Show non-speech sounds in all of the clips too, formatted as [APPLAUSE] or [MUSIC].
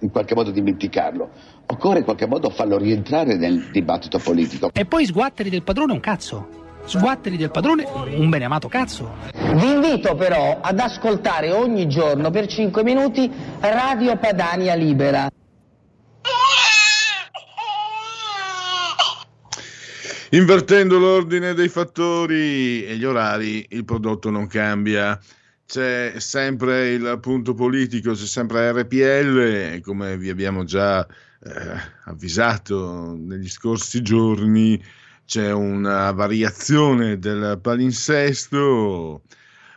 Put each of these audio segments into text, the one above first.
in qualche modo dimenticarlo. Occorre in qualche modo farlo rientrare nel dibattito politico. E poi sguatteri del padrone un cazzo. Sguatteri del padrone un beneamato cazzo. Vi invito però ad ascoltare ogni giorno per 5 minuti Radio Padania Libera. Invertendo l'ordine dei fattori e gli orari, il prodotto non cambia c'è sempre il punto politico, c'è sempre RPL, come vi abbiamo già eh, avvisato negli scorsi giorni, c'è una variazione del palinsesto.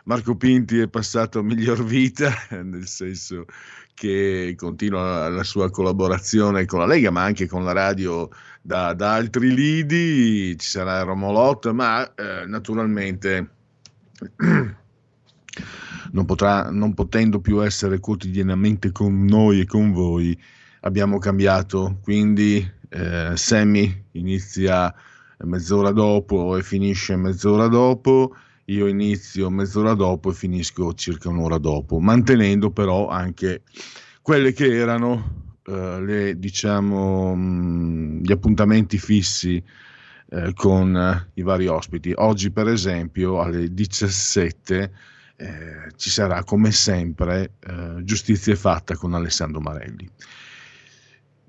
Marco Pinti è passato a miglior vita, [LAUGHS] nel senso che continua la sua collaborazione con la Lega, ma anche con la radio da, da altri lidi. Ci sarà Romolot, ma eh, naturalmente [CLEARS THROAT] non, potrà, non potendo più essere quotidianamente con noi e con voi, abbiamo cambiato. Quindi eh, Sammy inizia mezz'ora dopo e finisce mezz'ora dopo, io inizio mezz'ora dopo e finisco circa un'ora dopo, mantenendo però anche quelle che erano eh, le, diciamo, mh, gli appuntamenti fissi eh, con eh, i vari ospiti. Oggi, per esempio, alle 17 eh, ci sarà come sempre eh, giustizia fatta con Alessandro Marelli.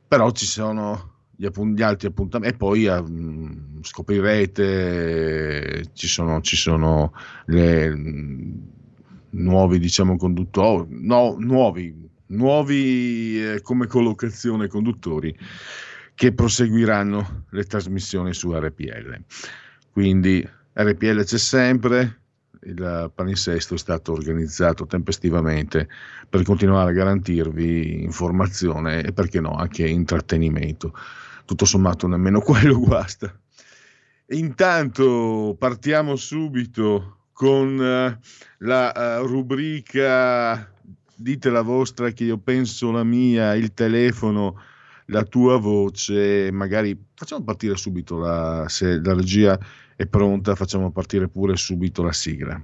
Però ci sono gli, appunt- gli altri appuntamenti e poi eh, scoprirete ci sono, ci sono le mh, nuovi diciamo conduttori no, nuovi nuovi eh, come collocazione conduttori che proseguiranno le trasmissioni su RPL quindi RPL c'è sempre il palinsesto è stato organizzato tempestivamente per continuare a garantirvi informazione e perché no anche intrattenimento. Tutto sommato nemmeno [LAUGHS] quello guasta. Intanto partiamo subito con uh, la uh, rubrica dite la vostra che io penso la mia, il telefono, la tua voce, magari facciamo partire subito la, se la regia è pronta, facciamo partire pure subito la sigla.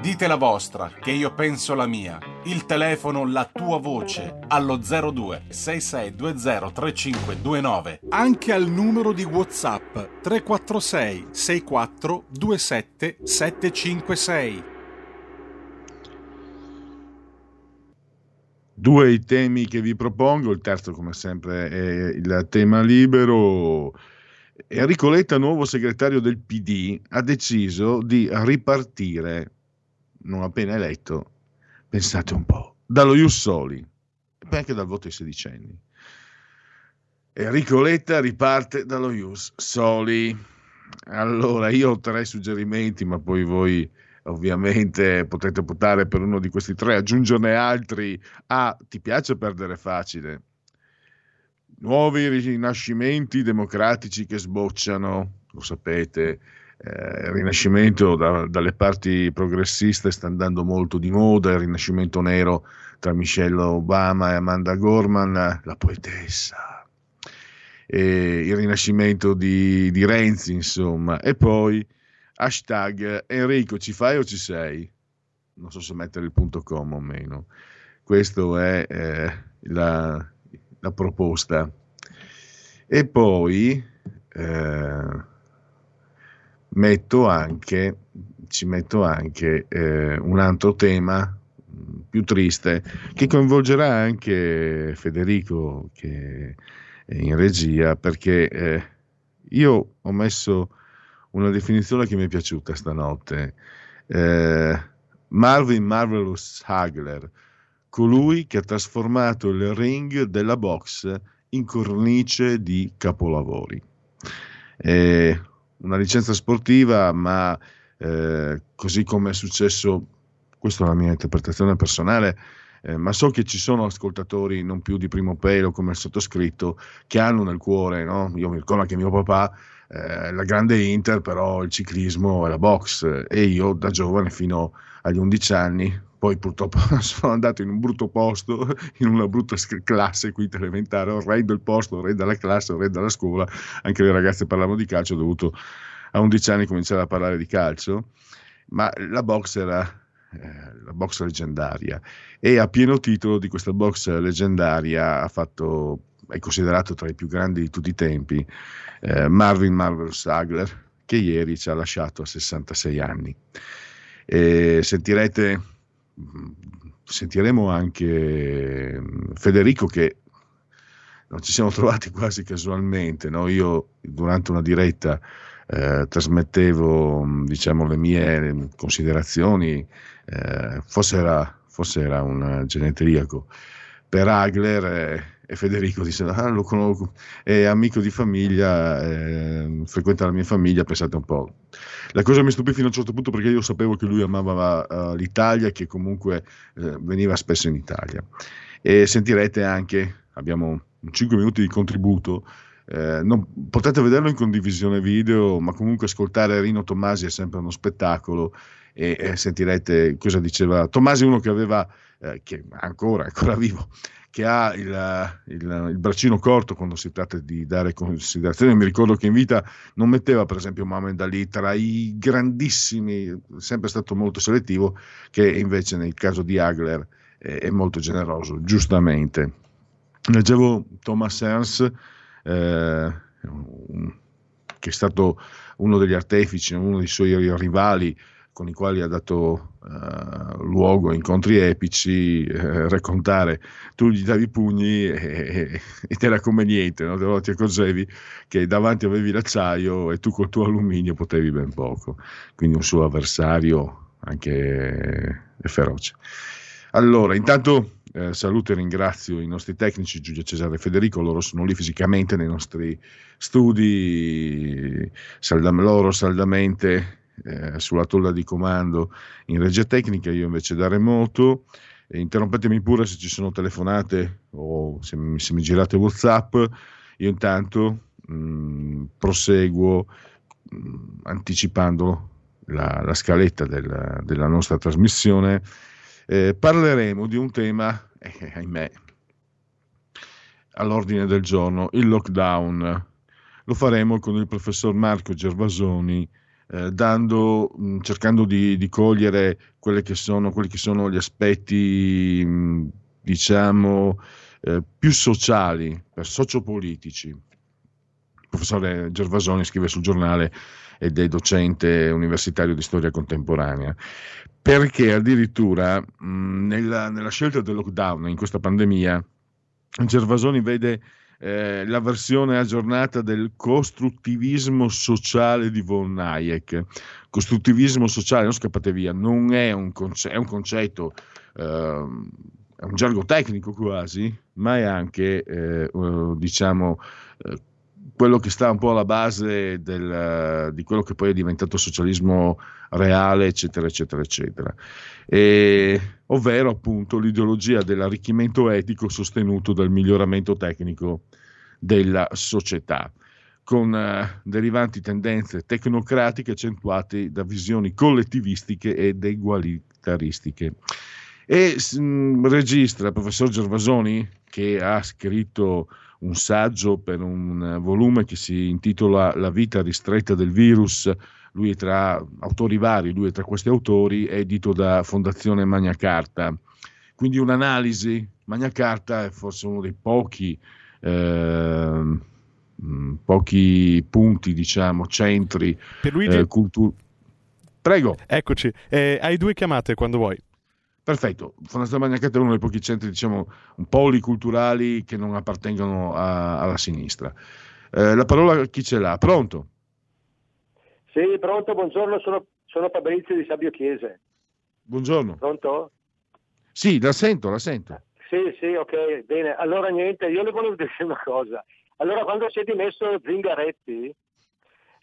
Dite la vostra, che io penso la mia. Il telefono, la tua voce, allo 02 6620 3529. Anche al numero di WhatsApp 346 64 27 756. Due i temi che vi propongo, il terzo come sempre è il tema libero. Enrico Letta, nuovo segretario del PD, ha deciso di ripartire, non appena eletto, pensate un po', dallo Ius Soli e anche dal voto ai sedicenni. Enrico Letta riparte dallo Ius Soli. Allora, io ho tre suggerimenti, ma poi voi ovviamente potete votare per uno di questi tre, aggiungerne altri. Ah, ti piace perdere facile? Nuovi rinascimenti democratici che sbocciano, lo sapete, eh, il rinascimento da, dalle parti progressiste sta andando molto di moda, il rinascimento nero tra Michelle Obama e Amanda Gorman, la poetessa, e il rinascimento di, di Renzi, insomma, e poi hashtag Enrico ci fai o ci sei? Non so se mettere il punto com o meno. Questa è eh, la, la, proposta. E poi eh, metto anche ci metto anche eh, un altro tema più triste che coinvolgerà anche Federico che è in regia perché eh, io ho messo una definizione che mi è piaciuta stanotte eh, Marvin Marvelous Hagler colui che ha trasformato il ring della box in cornice di capolavori eh, una licenza sportiva ma eh, così come è successo questa è la mia interpretazione personale, eh, ma so che ci sono ascoltatori non più di primo pelo come il sottoscritto che hanno nel cuore, no? io mi ricordo che mio papà, eh, la grande Inter, però il ciclismo e la box. E io da giovane fino agli 11 anni, poi purtroppo [LAUGHS] sono andato in un brutto posto, [LAUGHS] in una brutta classe quinta elementare, ho re del posto, re della classe, re della scuola, anche le ragazze parlavano di calcio, ho dovuto a 11 anni cominciare a parlare di calcio, ma la box era eh, la box leggendaria. E a pieno titolo di questa box leggendaria ha fatto, è considerato tra i più grandi di tutti i tempi eh, Marvin Marvel Sagler che ieri ci ha lasciato a 66 anni. E sentirete, sentiremo anche Federico che non ci siamo trovati quasi casualmente, no? io durante una diretta eh, trasmettevo diciamo, le mie considerazioni, eh, forse, era, forse, era, un genetriaco, per Agler eh, e Federico diceva ah, lo conosco, è amico di famiglia, eh, frequenta la mia famiglia, pensate un po'. La cosa mi stupì fino a un certo punto perché io sapevo che lui amava uh, l'Italia che comunque uh, veniva spesso in Italia. E sentirete anche, abbiamo 5 minuti di contributo, eh, non, potete vederlo in condivisione video, ma comunque ascoltare Rino Tommasi è sempre uno spettacolo e, e sentirete cosa diceva Tommasi, uno che aveva, eh, che ancora, ancora vivo, che ha il, il, il, braccino corto quando si tratta di dare considerazioni. Mi ricordo che in vita non metteva, per esempio, Mohamed Ali tra i grandissimi, sempre stato molto selettivo, che invece nel caso di Hagler è, è molto generoso, giustamente. Leggevo Thomas Ernst eh, che è stato uno degli artefici, uno dei suoi rivali con i quali ha dato uh, luogo a incontri epici, eh, raccontare, tu gli davi i pugni e, ed era come niente, no? allora ti accorgevi che davanti avevi l'acciaio e tu col tuo alluminio potevi ben poco, quindi un suo avversario anche feroce. Allora, intanto eh, saluto e ringrazio i nostri tecnici Giulia Cesare e Federico, loro sono lì fisicamente nei nostri studi, saldam- loro saldamente eh, sulla tolla di comando in regia tecnica, io invece da remoto. E interrompetemi pure se ci sono telefonate o se, se mi girate WhatsApp. Io intanto mh, mm, proseguo mh, mm, anticipando la, la scaletta del, della nostra trasmissione eh, parleremo di un tema, eh, ahimè, all'ordine del giorno, il lockdown. Lo faremo con il professor Marco Gervasoni, eh, dando, mh, cercando di, di, cogliere che sono, quelli che sono gli aspetti, mh, diciamo, eh, più sociali, sociopolitici. Il professore Gervasoni scrive sul giornale ed è docente universitario di storia contemporanea perché addirittura mh, nella, nella, scelta del lockdown in questa pandemia Gervasoni vede eh, la versione aggiornata del costruttivismo sociale di von Hayek. Costruttivismo sociale, non scappate via, non è un, conce- è un concetto, eh, è un gergo tecnico quasi, ma è anche, eh, uh, diciamo, eh, quello che sta un po' alla base del, di quello che poi è diventato socialismo reale, eccetera, eccetera, eccetera. E, ovvero appunto l'ideologia dell'arricchimento etico sostenuto dal miglioramento tecnico della società, con uh, derivanti tendenze tecnocratiche accentuate da visioni collettivistiche ed egualitaristiche. E mh, mm, registra il professor Gervasoni, che ha scritto un saggio per un volume che si intitola La vita ristretta del virus. Lui è tra autori vari, lui è tra questi autori, è edito da Fondazione Magna Carta. Quindi un'analisi, Magna Carta è forse uno dei pochi, eh, pochi punti, diciamo, centri per lui, eh, culturali Prego. Eccoci, eh, hai due chiamate quando vuoi. Perfetto, Fondazione Magnacata è uno dei pochi centri, diciamo, un policulturali che non appartengono a, alla sinistra. Eh, la parola a chi ce l'ha? Pronto? Sì, pronto, buongiorno, sono, sono Fabrizio di Sabio Chiese. Buongiorno. Pronto? Sì, la sento, la sento. Sì, sì, ok, bene. Allora niente, io le volevo [LAUGHS] dire una cosa. Allora quando si è dimesso Zingaretti,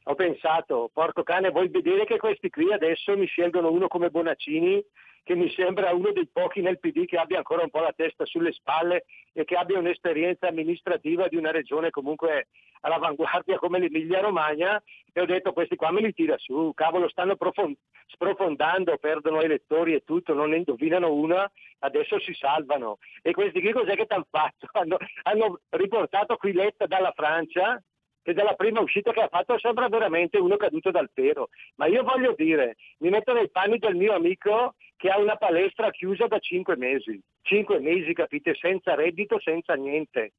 ho pensato, porco cane, vuoi vedere che questi qui adesso mi scelgono uno come Bonaccini che mi sembra uno dei pochi nel PD che abbia ancora un po' la testa sulle spalle e che abbia un'esperienza amministrativa di una regione comunque all'avanguardia come l'Emilia Romagna e ho detto questi qua me li tira su, cavolo stanno profond- sprofondando, perdono elettori e tutto, non ne indovinano una, adesso si salvano. E questi qui cos'è che hanno fatto? [LAUGHS] Hanno, hanno riportato Quiletta dalla Francia che dalla prima uscita che ha fatto sembra veramente uno caduto dal pero. Ma io voglio dire, mi metto nei panni del mio amico che ha una palestra chiusa da cinque mesi. Cinque mesi, capite, senza reddito, senza niente.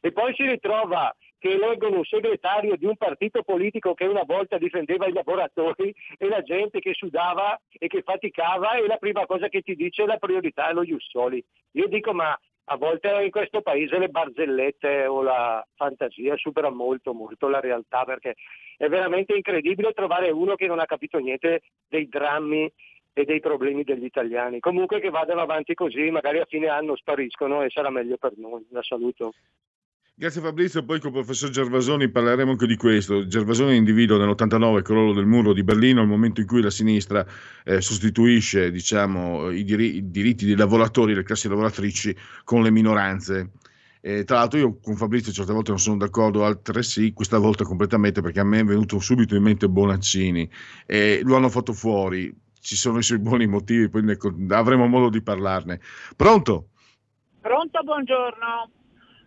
E poi si ritrova che eleggono un segretario di un partito politico che una volta difendeva i lavoratori e la gente che sudava e che faticava e la prima cosa che ti dice la priorità è lo Jussoli. Io dico ma a volte in questo paese le barzellette o la fantasia superano molto molto la realtà perché è veramente incredibile trovare uno che non ha capito niente dei drammi e dei problemi degli italiani. Comunque che vadano avanti così, magari a fine anno spariscono e sarà meglio per noi. La saluto. Grazie Fabrizio, poi con il professor Gervasoni parleremo anche di questo. Gervasoni individua nell'89 il crollo del muro di Berlino, il momento in cui la sinistra eh, sostituisce diciamo, i, dir- i, diritti dei lavoratori, le classi lavoratrici con le minoranze. Eh, tra l'altro io con Fabrizio certe volte non sono d'accordo, altre sì, questa volta completamente perché a me è venuto subito in mente Bonaccini e lo hanno fatto fuori, ci sono i suoi buoni motivi, poi ne, avremo modo di parlarne. Pronto? Pronto, buongiorno.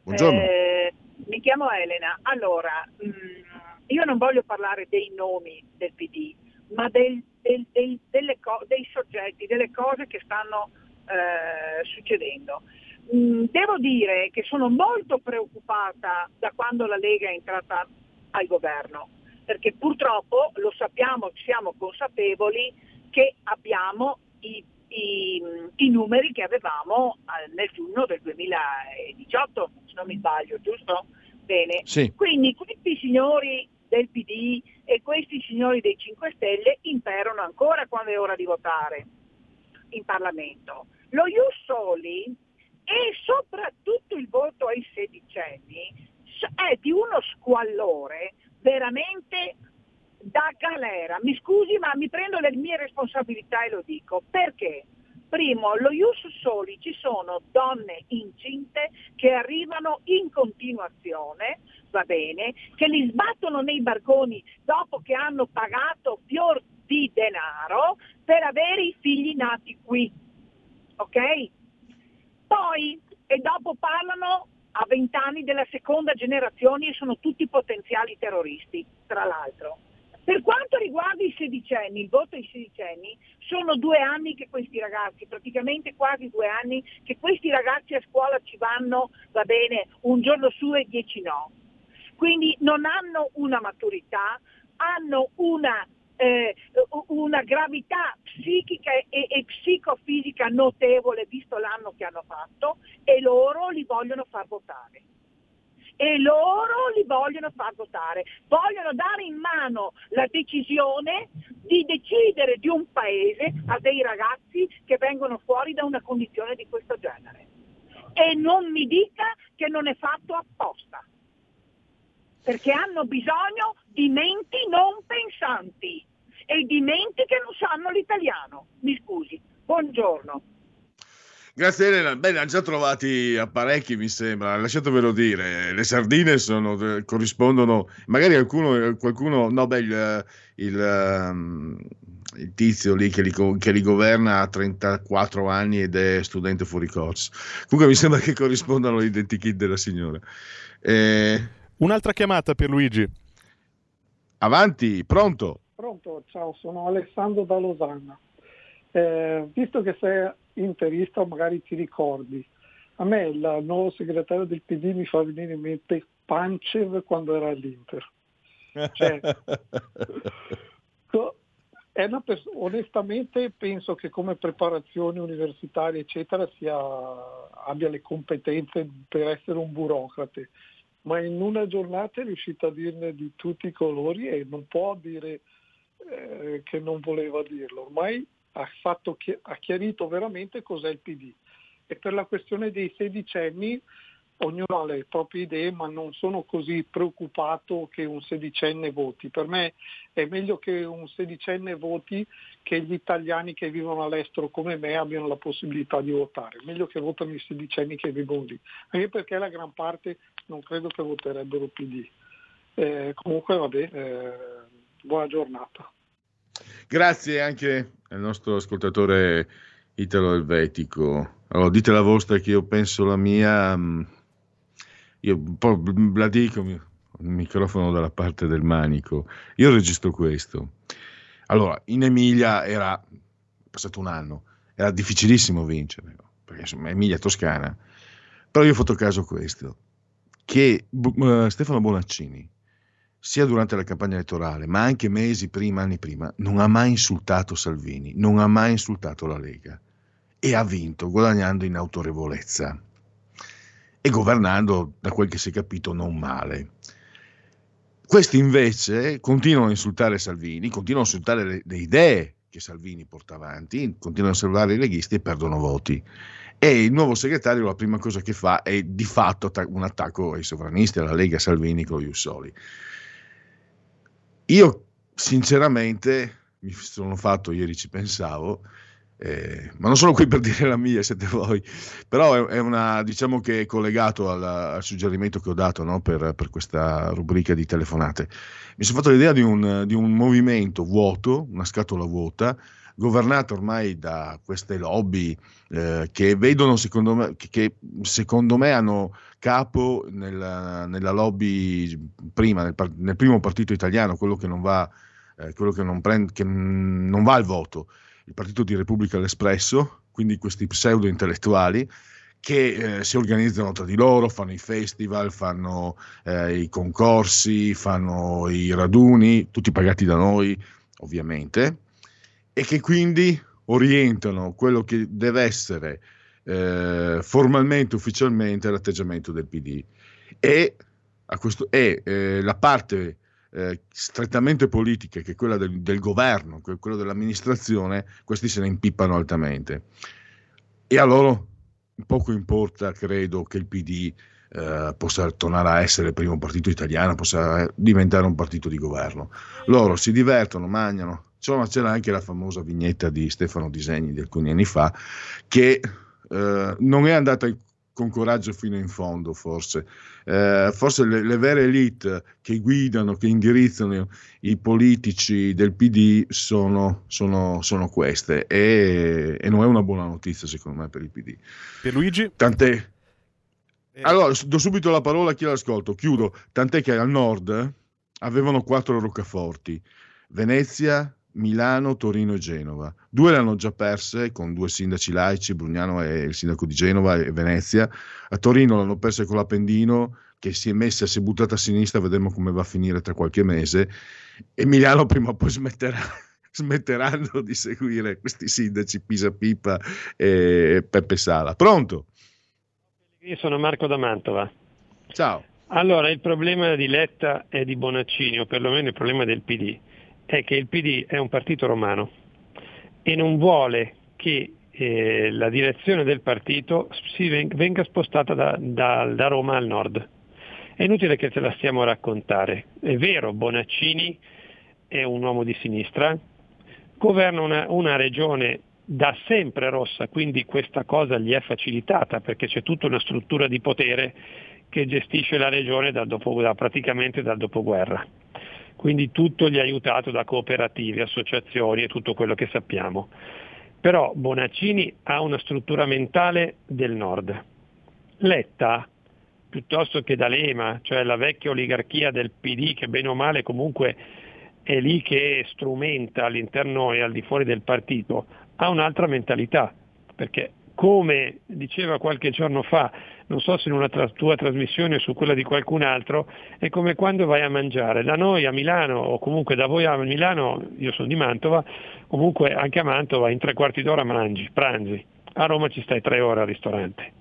Buongiorno. Eh, mi chiamo Elena. Allora, mh, mm, io non voglio parlare dei nomi del PD, ma del, del, del, co- dei soggetti, delle cose che stanno eh, succedendo. Mh, mm, devo dire che sono molto preoccupata da quando la Lega è entrata al governo, perché purtroppo lo sappiamo, siamo consapevoli che abbiamo i i, i numeri che avevamo nel giugno del 2018, se non mi sbaglio, giusto? Bene. Sì. Quindi questi signori del PD e questi signori dei 5 Stelle imperano ancora quando è ora di votare in Parlamento. Lo Ius Soli e soprattutto il voto ai sedicenni è di uno squallore veramente da galera. Mi scusi, ma mi prendo le mie responsabilità e lo dico. Perché? Primo, lo Ius Soli ci sono donne incinte che arrivano in continuazione, va bene, che li sbattono nei barconi dopo che hanno pagato fior di denaro per avere i figli nati qui. Ok? Poi, e dopo parlano a vent'anni della seconda generazione e sono tutti potenziali terroristi, tra l'altro. Per quanto riguarda i sedicenni, il voto ai sedicenni, sono due anni che questi ragazzi, praticamente quasi due anni, che questi ragazzi a scuola ci vanno, va bene, un giorno su e dieci no. Quindi non hanno una maturità, hanno una, eh, una gravità psichica e, e psicofisica notevole visto l'anno che hanno fatto e loro li vogliono far votare e loro li vogliono far votare, vogliono dare in mano la decisione di decidere di un paese a dei ragazzi che vengono fuori da una condizione di questo genere. E non mi dica che non è fatto apposta, perché hanno bisogno di menti non pensanti e di menti che non sanno l'italiano. Mi scusi, buongiorno. Grazie Elena, bene, hanno già trovati apparecchi mi sembra, lasciatemelo dire, le sardine sono, eh, corrispondono, magari qualcuno, qualcuno no beh, il, il, ehm, il tizio lì che li, che li, governa ha 34 anni ed è studente fuori corso, comunque mi sembra che corrispondano all'identikit della signora. Eh, Un'altra chiamata per Luigi. Avanti, pronto? Pronto, ciao, sono Alessandro da Losanna. Eh, visto che sei interista magari ti ricordi. A me il nuovo segretario del PD mi fa venire in mente Pancev quando era all'Inter. Cioè, Pers- onestamente penso che come preparazione universitaria eccetera sia, abbia le competenze per essere un burocrate, ma in una giornata è riuscito a dirne di tutti i colori e non può dire eh, che non voleva dirlo. Ormai ha, fatto, ha chiarito veramente cos'è il PD. E per la questione dei sedicenni ognuno ha le proprie idee, ma non sono così preoccupato che un sedicenne voti. Per me è meglio che un sedicenne voti che gli italiani che vivono all'estero come me abbiano la possibilità di votare. Meglio che votano i sedicenni che vivono lì, anche perché la gran parte non credo che voterebbero PD. Eh, comunque vabbè, eh, buona giornata. Grazie anche al nostro ascoltatore italo-elvetico. Allora, dite la vostra che io penso la mia. Mm, io un po' la dico, il microfono dalla parte del manico. Io registro questo. Allora, in Emilia era passato un anno, era difficilissimo vincere, perché insomma Emilia Toscana. Però io ho fatto caso a questo, che uh, Stefano Bonaccini, sia durante la campagna elettorale, ma anche mesi prima, anni prima, non ha mai insultato Salvini, non ha mai insultato la Lega e ha vinto guadagnando in autorevolezza e governando, da quel che si è capito, non male. Questi invece continuano a insultare Salvini, continuano a insultare le, le idee che Salvini porta avanti, continuano a salvare i leghisti e perdono voti. E il nuovo segretario la prima cosa che fa è di fatto un attacco ai sovranisti, alla Lega Salvini con Jussoli. Io sinceramente mi sono fatto, ieri ci pensavo, eh, ma non sono qui per dire la mia, siete voi, però è, è una, diciamo che è collegato al, al suggerimento che ho dato no, per, per, questa rubrica di telefonate. Mi sono fatto l'idea di un, di un movimento vuoto, una scatola vuota, governata ormai da queste lobby eh, che vedono, secondo me, che secondo me hanno capo nella, nella lobby prima, nel, nel, primo partito italiano, quello che non va, eh, quello che non, prende, che non va al voto. Il partito di Repubblica l'Espresso, quindi questi pseudo intellettuali che eh, si organizzano tra di loro, fanno i festival, fanno eh, i concorsi, fanno i raduni, tutti pagati da noi ovviamente, e che quindi orientano quello che deve essere eh, formalmente, ufficialmente l'atteggiamento del PD. E, questo, e eh, la parte eh, strettamente politiche, che è quella del, del governo, che è quella dell'amministrazione, questi se ne impippano altamente. E a loro poco importa, credo, che il PD eh, possa tornare a essere il primo partito italiano, possa diventare un partito di governo. Loro si divertono, mangiano. Insomma, c'era anche la famosa vignetta di Stefano Disegni di alcuni anni fa, che eh, non è andata con coraggio fino in fondo, forse. Eh, forse le, le, vere elite che guidano, che indirizzano i politici del PD sono, sono, sono queste e, e, non è una buona notizia secondo me per il PD. Per Luigi? Tant'è. Eh. Allora, do subito la parola a chi l'ascolto, chiudo. Tant'è che al nord avevano quattro roccaforti, Venezia, Milano, Torino e Genova. Due le hanno già perse con due sindaci laici, Brugnano e il sindaco di Genova e Venezia. A Torino l'hanno persa con l'Appendino che si è messa, si è buttata a sinistra, vedremo come va a finire tra qualche mese. E Milano prima o poi smetterà, [LAUGHS] smetteranno di seguire questi sindaci Pisa Pipa e Peppe Sala. Pronto? Io sono Marco da Mantova. Ciao. Allora, il problema di Letta e di Bonaccini, o perlomeno il problema del PD, è che il PD è un partito romano e non vuole che eh, la direzione del partito venga, spostata da, da, da, Roma al nord. È inutile che te la stiamo a raccontare. È vero, Bonaccini è un uomo di sinistra, governa una, una regione da sempre rossa, quindi questa cosa gli è facilitata perché c'è tutta una struttura di potere che gestisce la regione dal dopo, da, praticamente dal dopoguerra quindi tutto gli è aiutato da cooperative, associazioni e tutto quello che sappiamo. Però Bonaccini ha una struttura mentale del nord. Letta, piuttosto che D'Alema, cioè la vecchia oligarchia del PD che bene o male comunque è lì che strumenta all'interno e al di fuori del partito, ha un'altra mentalità, perché come diceva qualche giorno fa non so se in una tra- tua trasmissione o su quella di qualcun altro, è come quando vai a mangiare. Da noi a Milano o comunque da voi a Milano, io sono di Mantova, comunque anche a Mantova in tre quarti d'ora mangi, pranzi. A Roma ci stai tre ore al ristorante.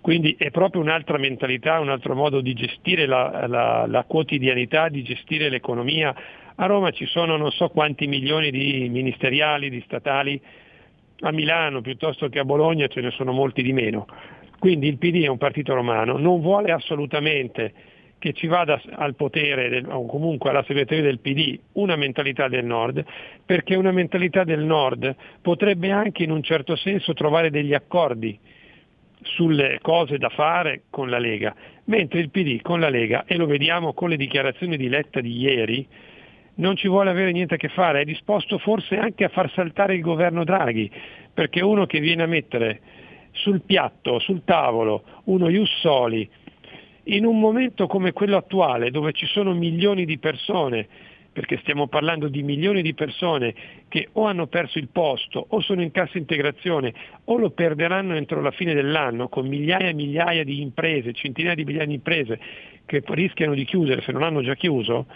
Quindi è proprio un'altra mentalità, un altro modo di gestire la, la, la quotidianità, di gestire l'economia. A Roma ci sono non so quanti milioni di ministeriali, di statali, a Milano piuttosto che a Bologna ce ne sono molti di meno. Quindi il PD è un partito romano, non vuole assolutamente che ci vada al potere o comunque alla segreteria del PD una mentalità del nord, perché una mentalità del nord potrebbe anche in un certo senso trovare degli accordi sulle cose da fare con la Lega, mentre il PD con la Lega, e lo vediamo con le dichiarazioni di Letta di ieri, non ci vuole avere niente a che fare, è disposto forse anche a far saltare il governo Draghi, perché uno che viene a mettere sul piatto, sul tavolo, uno Ius Soli, in un momento come quello attuale, dove ci sono milioni di persone perché stiamo parlando di milioni di persone che o hanno perso il posto o sono in cassa integrazione o lo perderanno entro la fine dell'anno con migliaia e migliaia di imprese, centinaia di migliaia di imprese che rischiano di chiudere se non hanno già chiuso,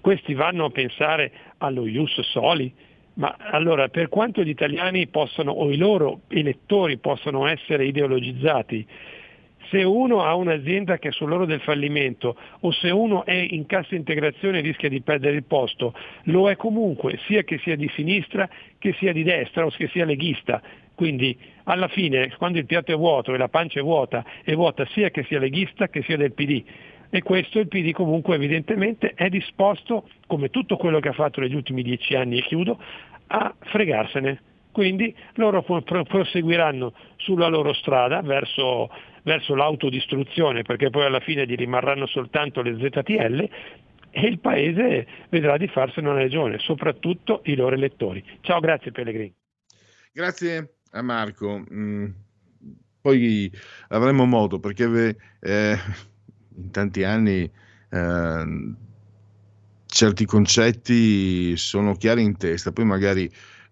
questi vanno a pensare allo Ius Soli. Ma allora per quanto gli italiani possano o i loro elettori possano essere ideologizzati, se uno ha un'azienda che è sull'oro del fallimento o se uno è in cassa integrazione e rischia di perdere il posto, lo è comunque, sia che sia di sinistra che sia di destra o che sia leghista. Quindi alla fine, quando il piatto è vuoto e la pancia è vuota, è vuota sia che sia leghista che sia del PD. E questo il PD comunque evidentemente è disposto, come tutto quello che ha fatto negli ultimi dieci anni, e chiudo, a fregarsene. Quindi loro proseguiranno sulla loro strada verso verso l'autodistruzione perché poi alla fine gli rimarranno soltanto le ZTL e il Paese vedrà di farsene una regione, soprattutto i loro elettori. Ciao, grazie Pellegrini. Grazie a Marco. Mm, poi avremo modo perché eh, in tanti anni eh, certi concetti sono chiari in testa, poi magari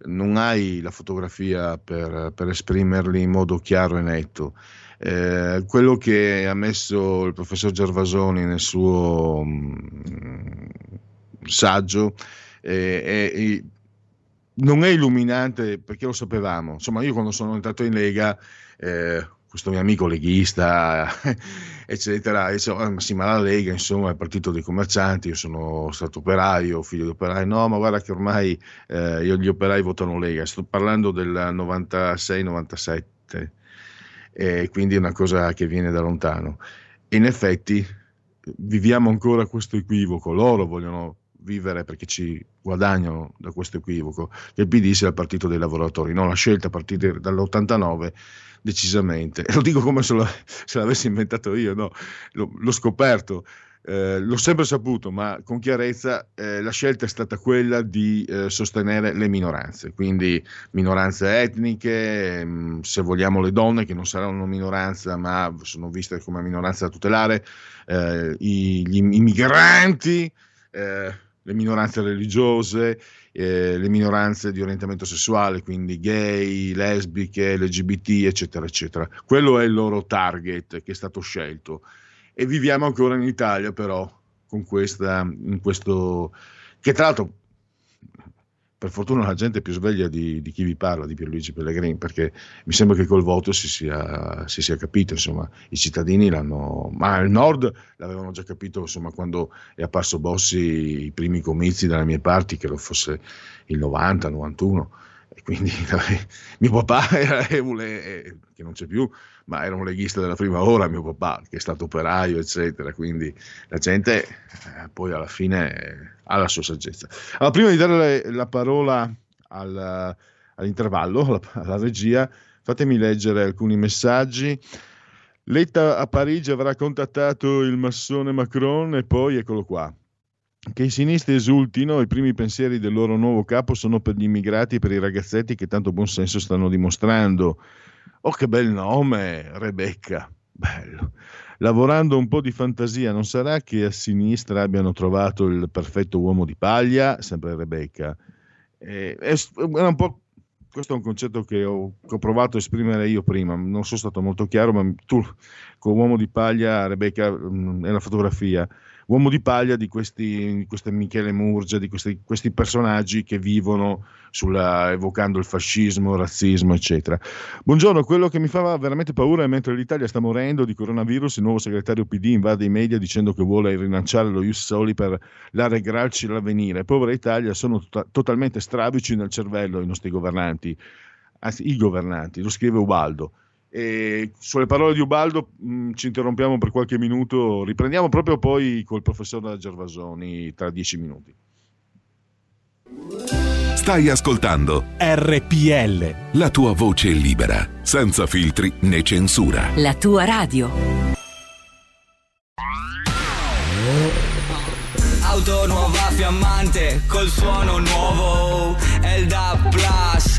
non hai la fotografia per, per esprimerli in modo chiaro e netto. Eh, quello che ha messo il professor Gervasoni nel suo mh, mm, saggio eh, è, non è illuminante perché lo sapevamo. Insomma, io quando sono entrato in Lega, eh, questo mio amico leghista, [LAUGHS] eccetera, diceva, ma sì, ma la Lega, insomma, è il partito dei commercianti, io sono stato operaio, figlio di operai, no, ma guarda che ormai eh, gli operai votano Lega, sto parlando del 96-97 e quindi è una cosa che viene da lontano. In effetti viviamo ancora questo equivoco, loro vogliono vivere perché ci guadagnano da questo equivoco, che il PD sia il partito dei lavoratori, no, la scelta a partire dall'89 decisamente, e [LAUGHS] lo dico come se, lo, se l'avessi inventato io, no, l'ho scoperto eh, l'ho sempre saputo, ma con chiarezza eh, la scelta è stata quella di eh, sostenere le minoranze, quindi minoranze etniche, mh, mm, se vogliamo le donne che non saranno minoranza ma sono viste come minoranza da tutelare, eh, i, gli, i, migranti, eh, le minoranze religiose, le minoranze di orientamento sessuale, quindi gay, lesbiche, LGBT, eccetera, eccetera. Quello è il loro target che è stato scelto e viviamo ancora in Italia però con questa, questo, che tra l'altro per fortuna la gente è più sveglia di, di, chi vi parla, di Pierluigi Pellegrini, perché mi sembra che col voto si sia, si sia capito, insomma, i cittadini l'hanno, ma al nord l'avevano già capito, insomma, quando è apparso Bossi i primi comizi dalle mie parti, che lo fosse il 90, 91, e quindi [LAUGHS] mio papà [LAUGHS] era evole, che non c'è più, ma era un leghista della prima ora, mio papà, che è stato operaio, eccetera. Quindi la gente eh, poi alla fine eh, ha la sua saggezza. Allora, prima di dare la parola al, all'intervallo, alla, alla regia, fatemi leggere alcuni messaggi. Letta a Parigi avrà contattato il massone Macron e poi eccolo qua. Che i sinistri esultino, i primi pensieri del loro nuovo capo sono per gli immigrati e per i ragazzetti che tanto buon senso stanno dimostrando. Oh, che bel nome, Rebecca. Bello. Lavorando un po' di fantasia, non sarà che a sinistra abbiano trovato il perfetto uomo di paglia, sempre Rebecca. Eh, è, po', questo è un concetto che ho, che ho, provato a esprimere io prima, non sono stato molto chiaro, ma tu con Uomo di Paglia, Rebecca, mm, è la fotografia, uomo di paglia di questi, di questi Michele Murgia, di questi, questi personaggi che vivono sulla, evocando il fascismo, il razzismo, eccetera. Buongiorno, quello che mi fa veramente paura è mentre l'Italia sta morendo di coronavirus, il nuovo segretario PD invade i media dicendo che vuole rilanciare lo Ius Soli per l'arregrarci l'avvenire. Povera Italia, sono to- totalmente strabici nel cervello i nostri governanti, anzi i governanti, lo scrive Ubaldo. E sulle parole di Ubaldo mh, mm, ci interrompiamo per qualche minuto, riprendiamo proprio poi col professor Gervasoni tra dieci minuti. Stai ascoltando RPL. La tua voce libera, senza filtri né censura. La tua radio. Auto nuova fiammante col suono nuovo. Elda Plus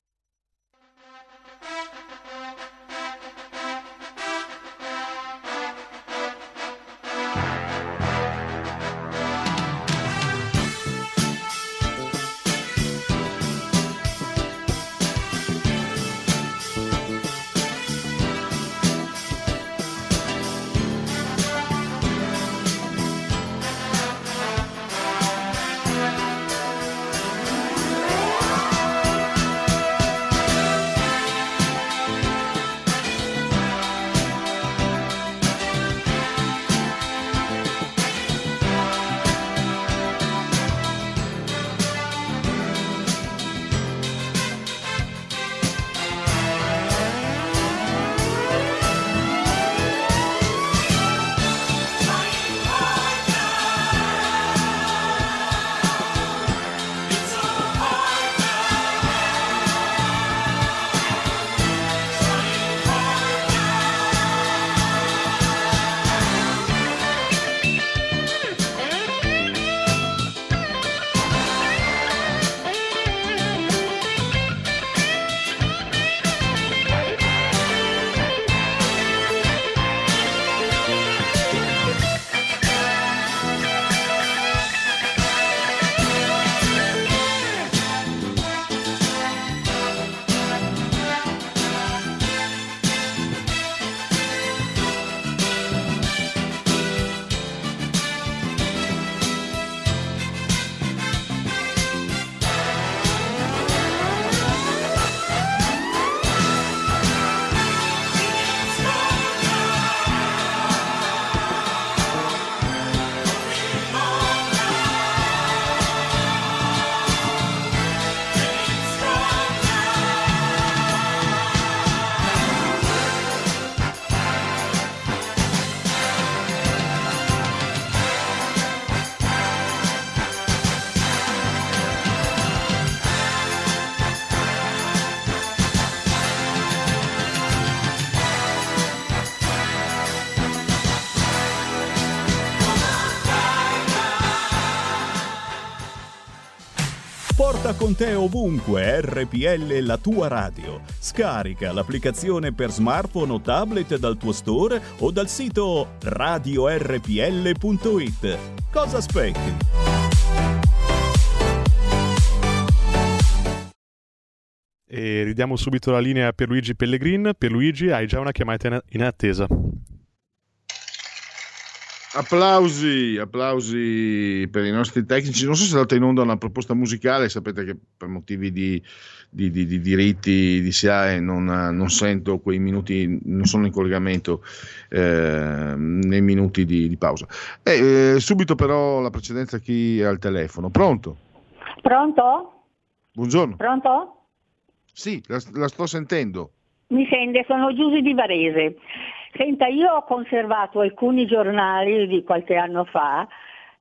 Con te ovunque RPL la tua radio. Scarica l'applicazione per smartphone o tablet dal tuo store o dal sito radiorpl.it. Cosa aspetti? E ridiamo subito la linea a Pierluigi Pellegrin. Pierluigi, hai già una chiamata in attesa. Applausi, applausi per i nostri tecnici. Non so se è andata in onda una proposta musicale, sapete che per motivi di, di, di, di diritti di SIAE non, non, sento quei minuti, non sono in collegamento eh, nei minuti di, pausa. E, eh, subito però la precedenza a chi è al telefono. Pronto? Pronto? Buongiorno. Pronto? Sì, la, la sto sentendo. Mi sente, sono Giusy di Varese. Senta, io ho conservato alcuni giornali di qualche anno fa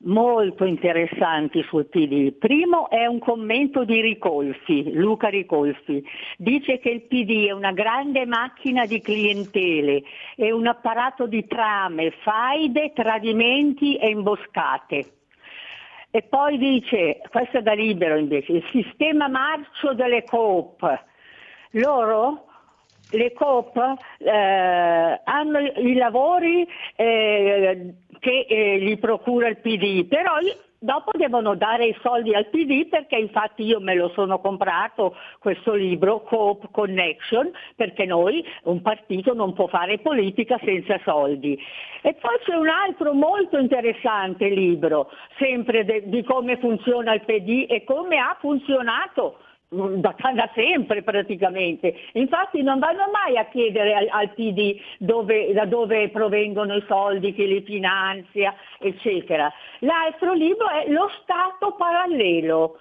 molto interessanti sul PD. Primo è un commento di Ricolfi, Luca Ricolfi. Dice che il PD è una grande macchina di clientele, è un apparato di trame, faide, tradimenti e imboscate. E poi dice, questo è da libero invece, il sistema marcio delle coop. Loro le COP eh, hanno i lavori eh, che eh, gli procura il PD, però dopo devono dare i soldi al PD perché infatti io me lo sono comprato questo libro Coop Connection perché noi un partito non può fare politica senza soldi. E poi c'è un altro molto interessante libro, sempre de- di come funziona il PD e come ha funzionato da, da, sempre praticamente. Infatti non vanno mai a chiedere al, al PD dove, da dove provengono i soldi che li finanzia, eccetera. L'altro libro è Lo Stato parallelo.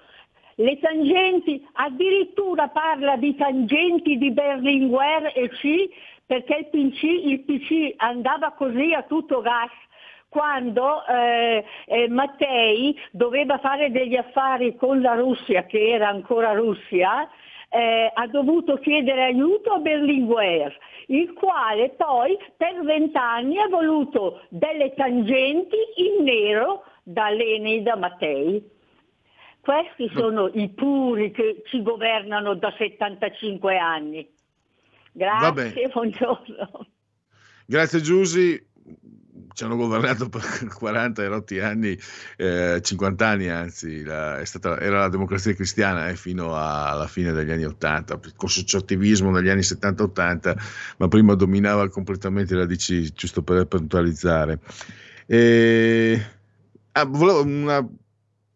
Le tangenti, addirittura parla di tangenti di Berlinguer e C, perché il PC, il PC andava così a tutto gas quando eh, eh, Mattei doveva fare degli affari con la Russia, che era ancora Russia, eh, ha dovuto chiedere aiuto a Berlinguer, il quale poi per vent'anni ha voluto delle tangenti in nero da Leni e da Mattei. Questi sono i puri che ci governano da 75 anni. Grazie, buongiorno. Grazie Giusy, ci hanno governato per [LAUGHS] 40 e rotti anni, eh, 50 anni anzi, la, stata, era la democrazia cristiana eh, fino alla fine degli anni 80, con associativismo negli anni 70-80, ma prima dominava completamente la DC, giusto per puntualizzare. E, ah, volevo una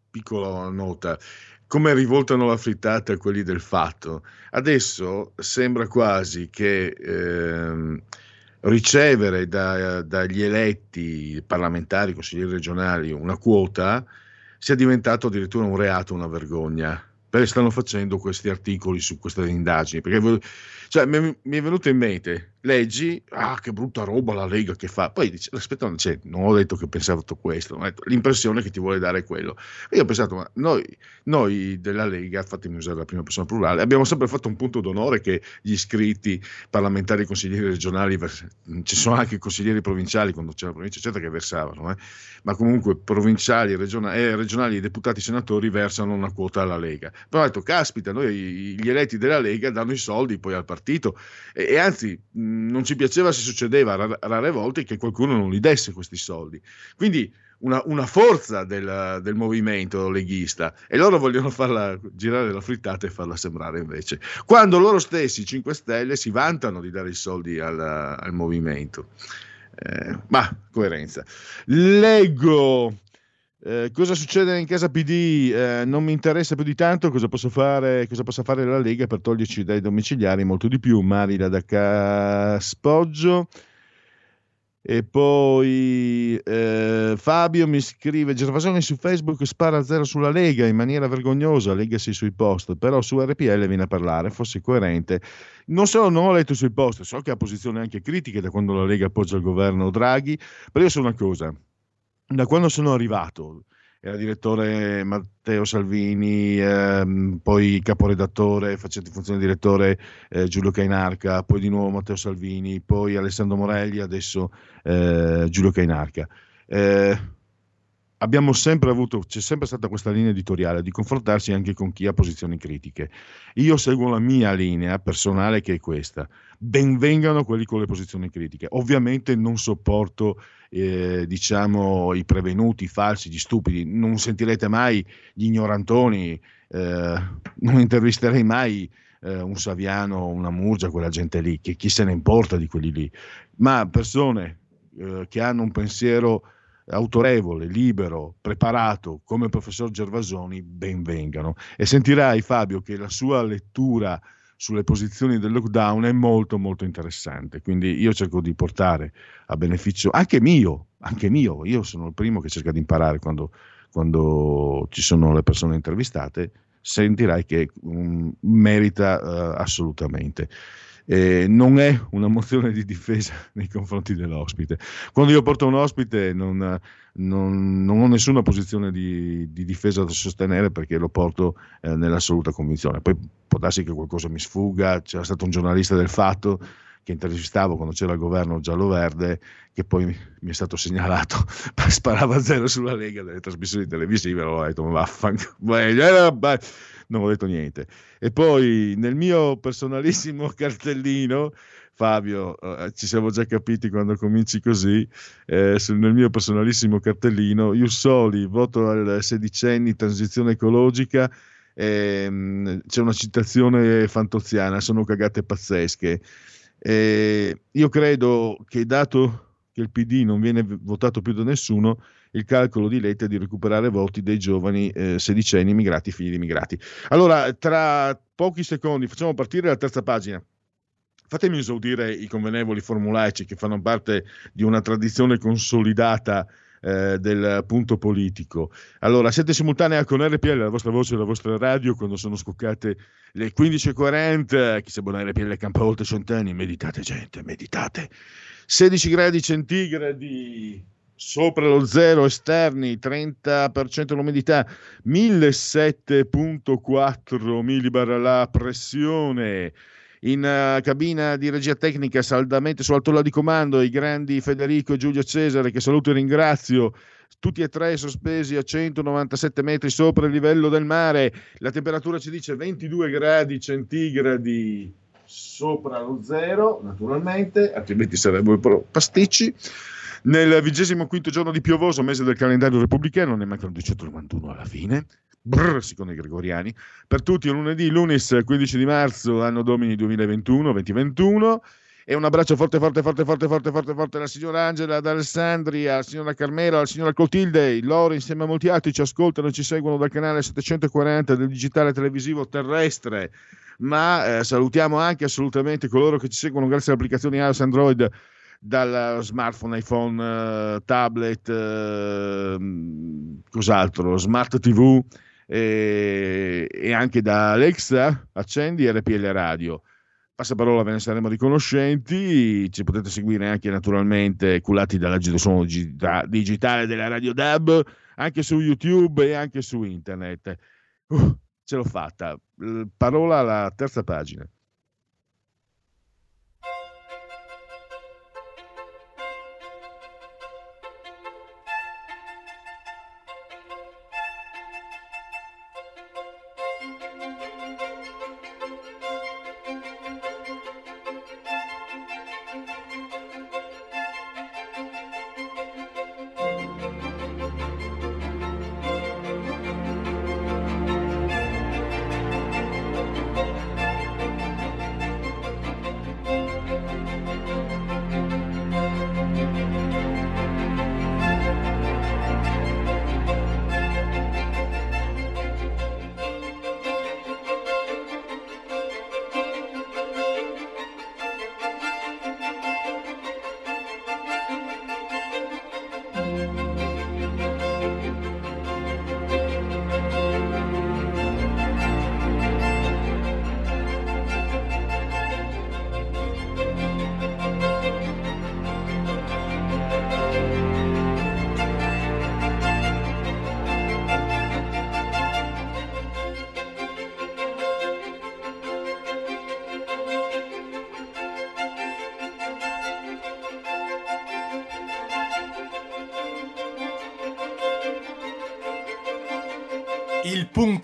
piccola nota come rivoltano la frittata quelli del fatto. Adesso sembra quasi che ehm, ricevere da, dagli eletti parlamentari, consiglieri regionali una quota sia diventato addirittura un reato, una vergogna. Perché stanno facendo questi articoli su queste indagini? Perché cioè, mi, mi, è venuto in mente, leggi, ah che brutta roba la Lega che fa, poi dici, aspetta, non, non ho detto che pensavo tutto questo, detto, l'impressione che ti vuole dare è quello. E io ho pensato, ma noi, noi della Lega, fatemi usare la prima persona plurale, abbiamo sempre fatto un punto d'onore che gli iscritti parlamentari, consiglieri regionali, ci sono anche consiglieri provinciali quando c'è la provincia, eccetera, che versavano, eh? ma comunque provinciali, regionali, eh, regionali, deputati, senatori versano una quota alla Lega. Però ho detto, caspita, noi gli eletti della Lega danno i soldi poi al partito partito e, e anzi mh, non ci piaceva se succedeva rare, rare volte che qualcuno non li desse questi soldi. Quindi una, una forza del, del, movimento leghista e loro vogliono farla girare la frittata e farla sembrare invece. Quando loro stessi, 5 Stelle, si vantano di dare i soldi al, al movimento. Eh, ma coerenza. Leggo eh, cosa succede in casa PD? Eh, non mi interessa più di tanto cosa, posso fare, cosa possa fare la Lega per toglierci dai domiciliari molto di più. Marila da Caspoggio. E poi eh, Fabio mi scrive: Gervasoni su Facebook spara a zero sulla Lega in maniera vergognosa. Legasi sui post, però su RPL viene a parlare. Fosse coerente. Non solo non ho letto sui post, so che ha posizioni anche critiche da quando la Lega appoggia il governo Draghi. Però io so una cosa: da quando sono arrivato, era direttore Matteo Salvini, ehm, poi caporedattore, facente funzione di direttore eh, Giulio Cainarca, poi di nuovo Matteo Salvini, poi Alessandro Morelli, adesso eh, Giulio Cainarca. Eh, abbiamo sempre avuto, c'è sempre stata questa linea editoriale di confrontarsi anche con chi ha posizioni critiche. Io seguo la mia linea personale che è questa. Benvengano quelli con le posizioni critiche. Ovviamente non sopporto eh, diciamo i prevenuti, i falsi, gli stupidi. Non sentirete mai gli ignorantoni, eh, non intervisterei mai eh, un Saviano, una Murgia, quella gente lì, che chi se ne importa di quelli lì. Ma persone eh, che hanno un pensiero autorevole, libero, preparato come il professor Gervasoni, benvengano. E sentirai Fabio che la sua lettura sulle posizioni del lockdown è molto molto interessante, quindi io cerco di portare a beneficio anche mio, anche mio, io sono il primo che cerca di imparare quando, quando ci sono le persone intervistate, sentirai che um, merita uh, assolutamente eh, non è una mozione di difesa [LAUGHS] nei confronti dell'ospite. Quando io porto un ospite non, non, non ho nessuna posizione di, di, difesa da sostenere perché lo porto eh, nell'assoluta convinzione. Poi può darsi che qualcosa mi sfugga, c'era stato un giornalista del fatto che intervistavo quando c'era il governo giallo-verde, che poi mi è stato segnalato, [LAUGHS] sparava zero sulla Lega delle trasmissioni televisive, allora ho detto, vaffanculo, non ho detto niente. E poi nel mio personalissimo [LAUGHS] cartellino, Fabio, eh, ci siamo già capiti quando cominci così, eh, nel mio personalissimo cartellino, io soli, voto al sedicenni, transizione ecologica, ehm, c'è una citazione fantoziana, sono cagate pazzesche. Eh, io credo che dato che il PD non viene votato più da nessuno, il calcolo di Letta è di recuperare voti dei giovani eh, sedicenni immigrati, figli di immigrati. Allora, tra pochi secondi facciamo partire la terza pagina. Fatemi esaudire i convenevoli formulaici che fanno parte di una tradizione consolidata eh, del punto politico. Allora, siete simultanea con RPL, la vostra voce, la vostra radio, quando sono scoccate le 15.40, chi sa buona RPL campa oltre cent'anni, meditate gente, meditate. 16 gradi centigradi sopra lo zero esterni, 30% l'umidità, 1007.4 millibar la pressione. In uh, cabina di regia tecnica, saldamente sull'alto di comando, i grandi Federico e Giulio Cesare, che saluto e ringrazio, tutti e tre sospesi a 197 metri sopra il livello del mare. La temperatura ci dice 22 gradi centigradi sopra lo zero, naturalmente, altrimenti sarebbero pasticci. Nel vigesimo quinto giorno di piovoso mese del calendario repubblicano, ne mancano 291 alla fine, brr, secondo i gregoriani, per tutti è lunedì, lunis 15 di marzo, anno domini 2021-2021, e un abbraccio forte, forte, forte, forte, forte, forte, forte alla signora Angela, ad Alessandria, alla signora Carmela, alla signora Clotilde, loro insieme a molti altri ci ascoltano e ci seguono dal canale 740 del digitale televisivo terrestre. Ma eh, salutiamo anche assolutamente coloro che ci seguono grazie alle applicazioni iOS Android dal smartphone, iPhone, eh, tablet, eh, cos'altro, smart TV eh, e anche da Alexa, accendi RPL Radio. Passaparola ve ne saremo riconoscenti, ci potete seguire anche naturalmente culati dall'agito suono digitale della Radio DAB, anche su YouTube e anche su internet. Uh, ce l'ho fatta. Parola alla terza pagina.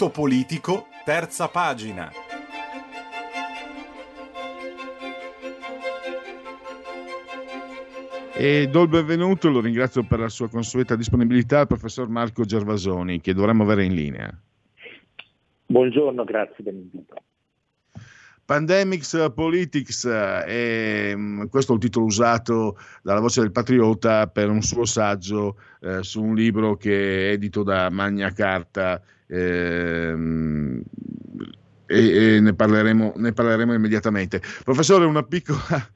Punto politico, terza pagina. E do il benvenuto, lo ringrazio per la sua consueta disponibilità, al professor Marco Gervasoni, che dovremmo avere in linea. Buongiorno, grazie dell'invito. Pandemics Politics, eh, questo è il titolo usato dalla voce del Patriota per un suo saggio eh, su un libro che è edito da Magna Carta Ehm, e, e ne, parleremo, ne, parleremo, immediatamente. Professore, una piccola,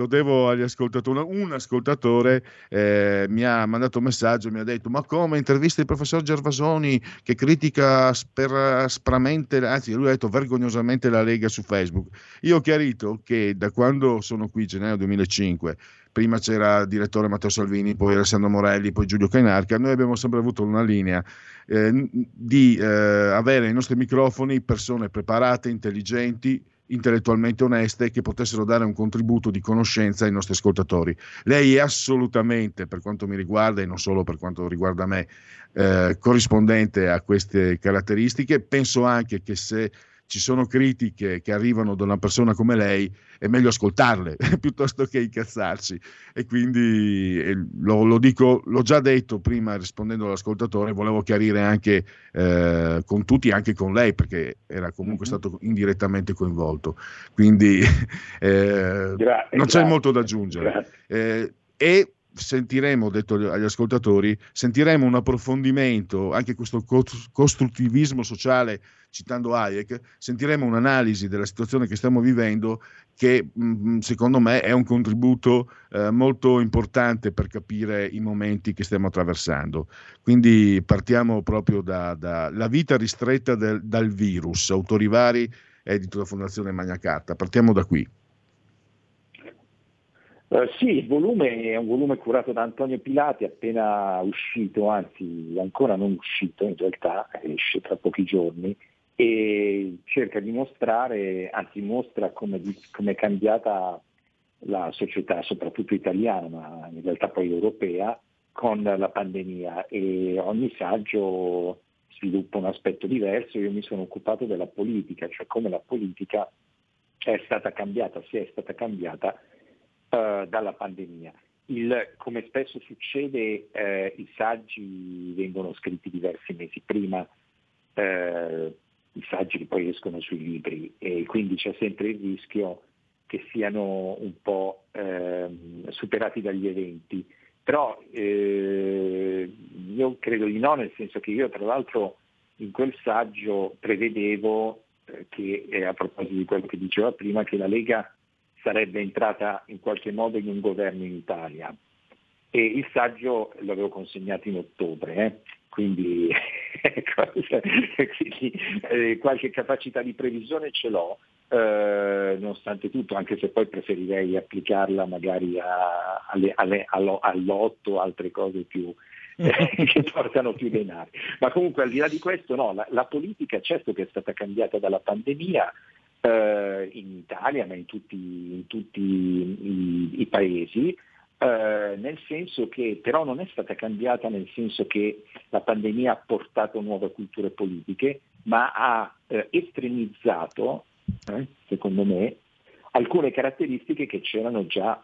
lo devo agli ascoltatori, un ascoltatore eh, mi ha mandato un messaggio, mi ha detto ma come intervista il professor Gervasoni che critica sper, aspramente, anzi lui ha detto vergognosamente la Lega su Facebook. Io ho chiarito che da quando sono qui, gennaio 2005, prima c'era il direttore Matteo Salvini, poi Alessandro Morelli, poi Giulio Cainarca, noi abbiamo sempre avuto una linea eh, di eh, avere ai nostri microfoni persone preparate, intelligenti, intellettualmente oneste che potessero dare un contributo di conoscenza ai nostri ascoltatori. Lei è assolutamente, per quanto mi riguarda e non solo per quanto riguarda me, eh, corrispondente a queste caratteristiche. Penso anche che se ci sono critiche che arrivano da una persona come lei, è meglio ascoltarle [LAUGHS] piuttosto che incazzarsi. E quindi eh, lo, lo, dico, l'ho già detto prima rispondendo all'ascoltatore, volevo chiarire anche eh, con tutti, anche con lei, perché era comunque mm-hmm. stato indirettamente coinvolto. Quindi [LAUGHS] eh, grazie, non c'è molto da aggiungere. Eh, e sentiremo, ho detto agli ascoltatori, sentiremo un approfondimento, anche questo costruttivismo sociale, citando Hayek, sentiremo un'analisi della situazione che stiamo vivendo che mh, secondo me è un contributo eh, molto importante per capire i momenti che stiamo attraversando. Quindi partiamo proprio dalla da, vita ristretta del, dal virus, autori vari, edito da Fondazione Magna Carta, partiamo da qui. Uh, sì, il volume è un volume curato da Antonio Pilati, appena uscito, anzi ancora non uscito in realtà, esce tra pochi giorni, e cerca di mostrare, anzi mostra come, come è cambiata la società, soprattutto italiana, ma in realtà poi europea, con la pandemia e ogni saggio sviluppa un aspetto diverso. Io mi sono occupato della politica, cioè come la politica è stata cambiata, si è stata cambiata uh, dalla pandemia. Il, come spesso succede, eh, i saggi vengono scritti diversi mesi prima, eh, i saggi che poi escono sui libri e quindi c'è sempre il rischio che siano un po' eh, superati dagli eventi. Però eh, io credo di no, nel senso che io tra l'altro in quel saggio prevedevo eh, che, eh, a proposito di quello che diceva prima, che la Lega sarebbe entrata in qualche modo in un governo in Italia. E il saggio l'avevo consegnato in ottobre, eh? quindi, [LAUGHS] quindi eh, qualche capacità di previsione ce l'ho, eh, nonostante tutto, anche se poi preferirei applicarla magari a, alle, alle, allo, all'otto, altre cose più, [LAUGHS] eh, che portano più denari. Ma comunque al di là di questo no, la, la politica certo che è stata cambiata dalla pandemia, eh, in Italia ma in tutti, in tutti i, i, paesi, eh, nel senso che però non è stata cambiata nel senso che la pandemia ha portato nuove culture politiche, ma ha eh, estremizzato, eh, secondo me, alcune caratteristiche che c'erano già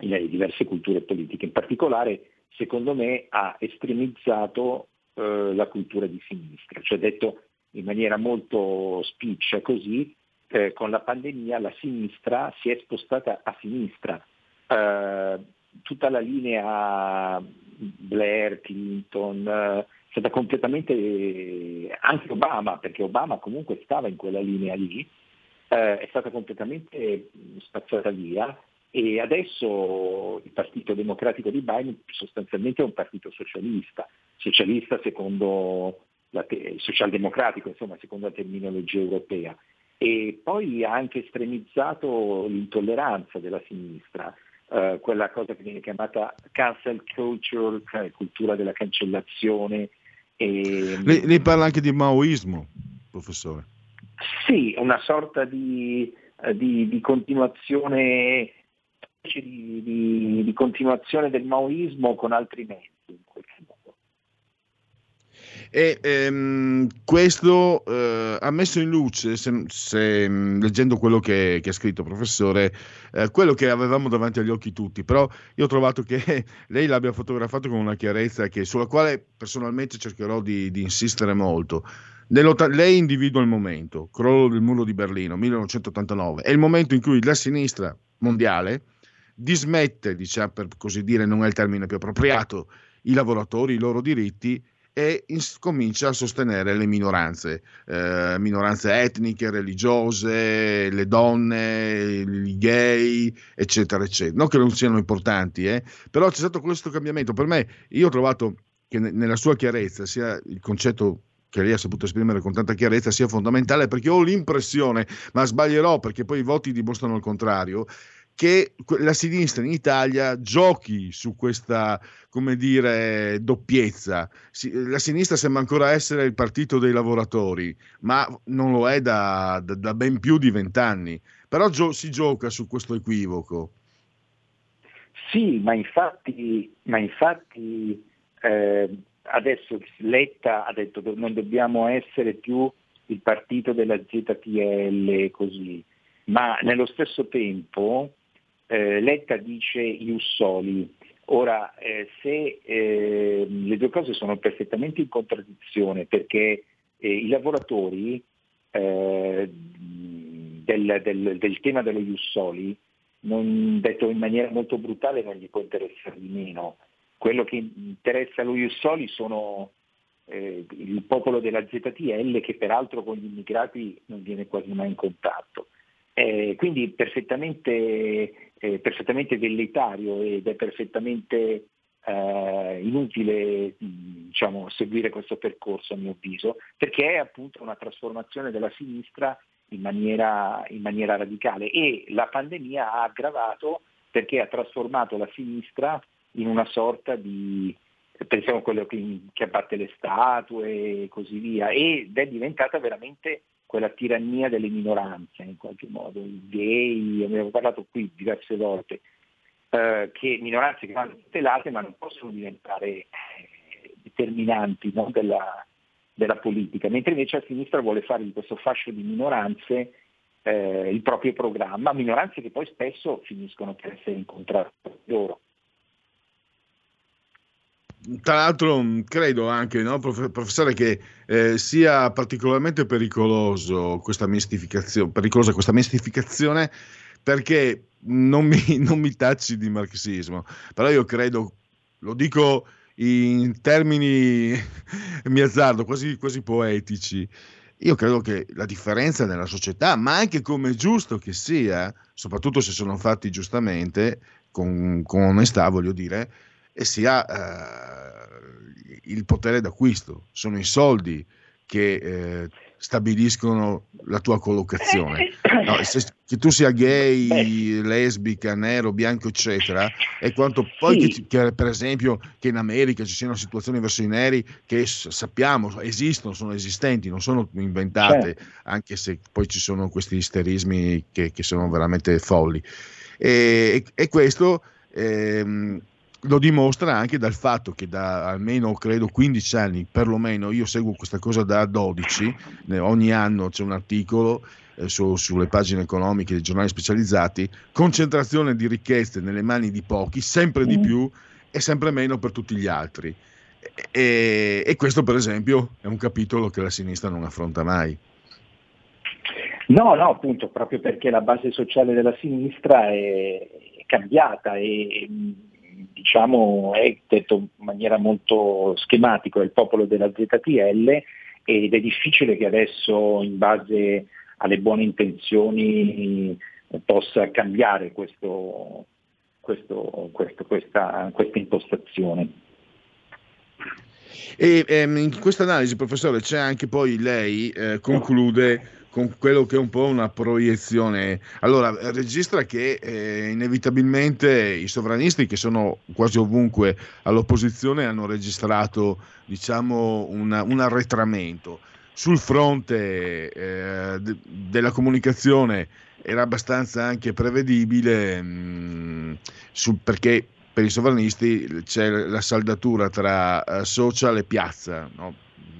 nelle diverse culture politiche. In particolare, secondo me, ha estremizzato eh, la cultura di sinistra, cioè detto in maniera molto spiccia così, eh, con la pandemia la sinistra si è spostata a sinistra. Eh, tutta la linea Blair, Clinton, eh, è stata completamente, anche Obama, perché Obama comunque stava in quella linea lì, eh, è stata completamente spazzata via e adesso il Partito Democratico di Biden sostanzialmente è un partito socialista, socialista secondo la te- socialdemocratico, insomma, secondo la terminologia europea e poi ha anche estremizzato l'intolleranza della sinistra, eh, quella cosa che viene chiamata cancel culture, cioè cultura della cancellazione. E... Lei, lei, parla anche di maoismo, professore. Sì, una sorta di, eh, di, di continuazione di, di, continuazione del maoismo con altri mezzi. E ehm, questo eh, ha messo in luce, se, se, leggendo quello che, che, ha scritto professore, eh, quello che avevamo davanti agli occhi tutti, però io ho trovato che [LAUGHS] lei l'abbia fotografato con una chiarezza che, sulla quale personalmente cercherò di, di insistere molto. Lei individua il momento, crollo del muro di Berlino, 1989, è il momento in cui la sinistra mondiale dismette, diciamo per così dire, non è il termine più appropriato, i lavoratori, i loro diritti e ins- comincia a sostenere le minoranze, eh, minoranze etniche, religiose, le donne, i gay, eccetera, eccetera. Non che non siano importanti, eh, però c'è stato questo cambiamento. Per me, io ho trovato che ne- nella sua chiarezza sia il concetto che lei ha saputo esprimere con tanta chiarezza sia fondamentale perché ho l'impressione, ma sbaglierò perché poi i voti dimostrano il contrario, che la sinistra in Italia giochi su questa, come dire, doppiezza. La sinistra sembra ancora essere il partito dei lavoratori, ma non lo è da, da, da ben più di vent'anni. Però gio- si gioca su questo equivoco. Sì, ma infatti, ma infatti eh, adesso Letta ha detto che non dobbiamo essere più il partito della ZTL così, ma nello stesso tempo eh, Letta dice Ius Soli. Ora, eh, se eh, le due cose sono perfettamente in contraddizione perché eh, i lavoratori eh, del, del, del, tema dello Ius Soli, non, detto in maniera molto brutale, non gli può interessare di meno. Quello che interessa allo Ius Soli sono eh, il popolo della ZTL che peraltro con gli immigrati non viene quasi mai in contatto. Eh, quindi perfettamente, eh, perfettamente velleitario ed è perfettamente eh, inutile diciamo, seguire questo percorso a mio avviso, perché è appunto una trasformazione della sinistra in maniera, in maniera radicale. E la pandemia ha aggravato perché ha trasformato la sinistra in una sorta di, pensiamo a quello che, che abbatte le statue e così via, ed è diventata veramente quella tirannia delle minoranze in qualche modo, i gay, abbiamo parlato qui diverse volte, eh, che minoranze che vanno tutelate ma non possono diventare eh, determinanti no, della, della, politica, mentre invece a sinistra vuole fare di questo fascio di minoranze eh, il proprio programma, minoranze che poi spesso finiscono per essere incontrate loro. Tra l'altro credo anche, no, professore, che eh, sia particolarmente questa pericolosa questa mistificazione perché non mi, [LAUGHS] non mi tacci di marxismo, però io credo, lo dico in termini, [LAUGHS] mi azzardo, quasi, quasi poetici, io credo che la differenza nella società, ma anche come è giusto che sia, soprattutto se sono fatti giustamente, con, con onestà voglio dire, e sia eh, il potere d'acquisto, sono i soldi che eh, stabiliscono la tua collocazione. No, se, che tu sia gay, lesbica, nero, bianco, eccetera, è quanto poi sì. che, che, per esempio che in America ci siano situazioni verso i neri che sappiamo esistono, sono esistenti, non sono inventate, certo. anche se poi ci sono questi isterismi che, che sono veramente folli. E, e questo ehm, lo dimostra anche dal fatto che da almeno credo 15 anni, perlomeno io seguo questa cosa da 12, ogni anno c'è un articolo eh, su, sulle pagine economiche dei giornali specializzati, concentrazione di ricchezze nelle mani di pochi, sempre di mm. più e sempre meno per tutti gli altri. E, e questo per esempio è un capitolo che la sinistra non affronta mai. No, no, appunto, proprio perché la base sociale della sinistra è cambiata e diciamo, è detto in maniera molto schematica, è il popolo della ZTL ed è difficile che adesso in base alle buone intenzioni possa cambiare questo, questo, questo, questa, questa impostazione. E ehm, in questa analisi, professore, c'è anche poi lei eh, conclude con quello che è un po' una proiezione. Allora, registra che eh, inevitabilmente i sovranisti che sono quasi ovunque all'opposizione hanno registrato, diciamo, una, un arretramento. Sul fronte eh, de- della comunicazione era abbastanza anche prevedibile mh, mm, sul, perché per i sovranisti c'è la saldatura tra uh, social e piazza, no?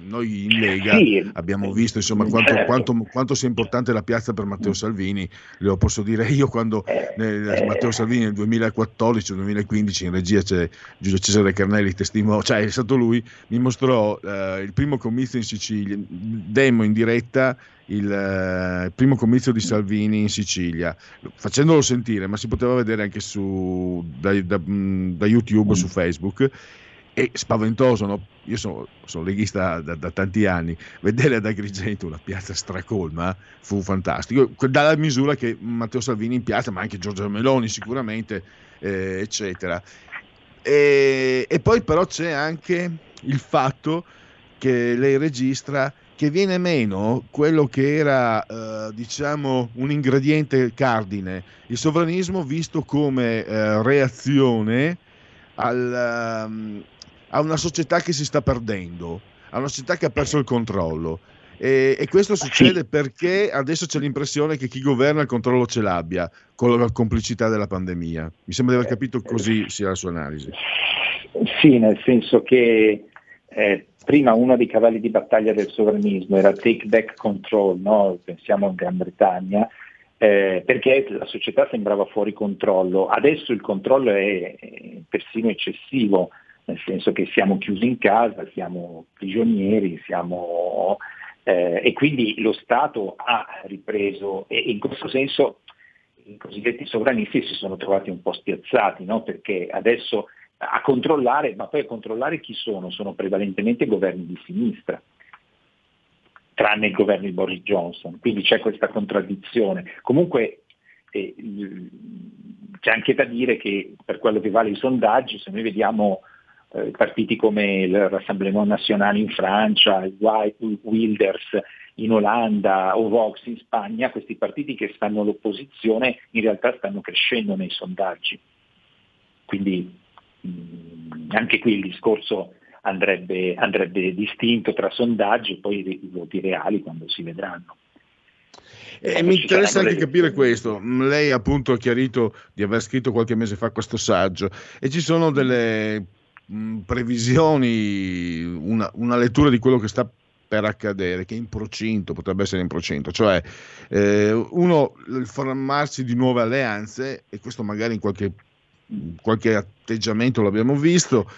Noi in Lega sì, abbiamo visto insomma, quanto, certo. quanto, quanto, sia importante la piazza per Matteo Salvini, lo posso dire io quando nel, Matteo Salvini nel 2014-2015 in regia c'è Giulio Cesare Carnelli, testimone, cioè è stato lui, mi mostrò eh, il primo comizio in Sicilia, demo in diretta il, uh, il, primo comizio di Salvini in Sicilia, facendolo sentire, ma si poteva vedere anche su, da, da, da YouTube, su Facebook è spaventoso, no? io sono, sono leghista da, da, tanti anni, vedere ad Agrigento una piazza stracolma fu fantastico, dalla misura che Matteo Salvini in piazza, ma anche Giorgio Meloni sicuramente, eh, eccetera. E, e, poi però c'è anche il fatto che lei registra che viene meno quello che era, eh, diciamo, un ingrediente cardine, il sovranismo visto come eh, reazione al, um, a una società che si sta perdendo, a una società che ha perso il controllo. E, e questo succede perché adesso c'è l'impressione che chi governa il controllo ce l'abbia con la complicità della pandemia. Mi sembra di aver capito così sia la sua analisi. Sì, nel senso che eh, prima uno dei cavalli di battaglia del sovranismo era take back control, no? pensiamo in Gran Bretagna, eh, perché la società sembrava fuori controllo. Adesso il controllo è persino eccessivo, nel senso che siamo chiusi in casa, siamo prigionieri, siamo, eh, e quindi lo Stato ha ripreso e in questo senso i cosiddetti sovranisti si sono trovati un po' spiazzati, no? perché adesso a controllare, ma poi a controllare chi sono? Sono prevalentemente governi di sinistra tranne il governo di Boris Johnson, quindi c'è questa contraddizione. Comunque eh, c'è anche da dire che per quello che vale i sondaggi, se noi vediamo eh, partiti come il Rassemblement National in Francia, il Wilders in Olanda o Vox in Spagna, questi partiti che stanno all'opposizione in realtà stanno crescendo nei sondaggi. Quindi mh, mm, anche qui il discorso andrebbe, andrebbe distinto tra sondaggi e poi i voti reali quando si vedranno. E mi interessa anche capire questo. Lei appunto ha chiarito di aver scritto qualche mese fa questo saggio e ci sono delle mh, previsioni, una, una, lettura di quello che sta per accadere, che è in procinto, potrebbe essere in procinto, cioè eh, uno, il formarsi di nuove alleanze, e questo magari in qualche, qualche atteggiamento l'abbiamo visto,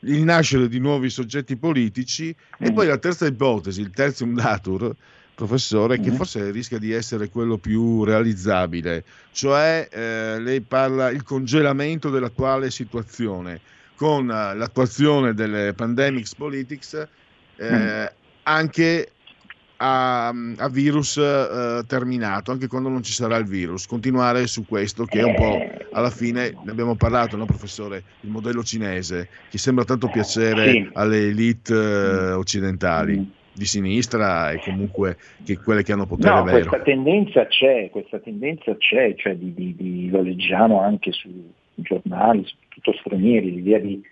il nascere di nuovi soggetti politici mm. e poi la terza ipotesi, il terzium datur, professore, mm. che forse rischia di essere quello più realizzabile, cioè eh, lei parla il congelamento dell'attuale situazione con eh, l'attuazione delle pandemics politics eh, mm. anche a, a virus eh, terminato, anche quando non ci sarà il virus. Continuare su questo che è un po' alla fine, ne abbiamo parlato, no, professore, il modello cinese, che sembra tanto piacere sì. alle elite eh, occidentali. Mm. di sinistra e comunque che quelle che hanno potere no, vero. Questa tendenza c'è, questa tendenza c'è, cioè di, di, di, lo leggiamo anche sui giornali, soprattutto stranieri, l'idea di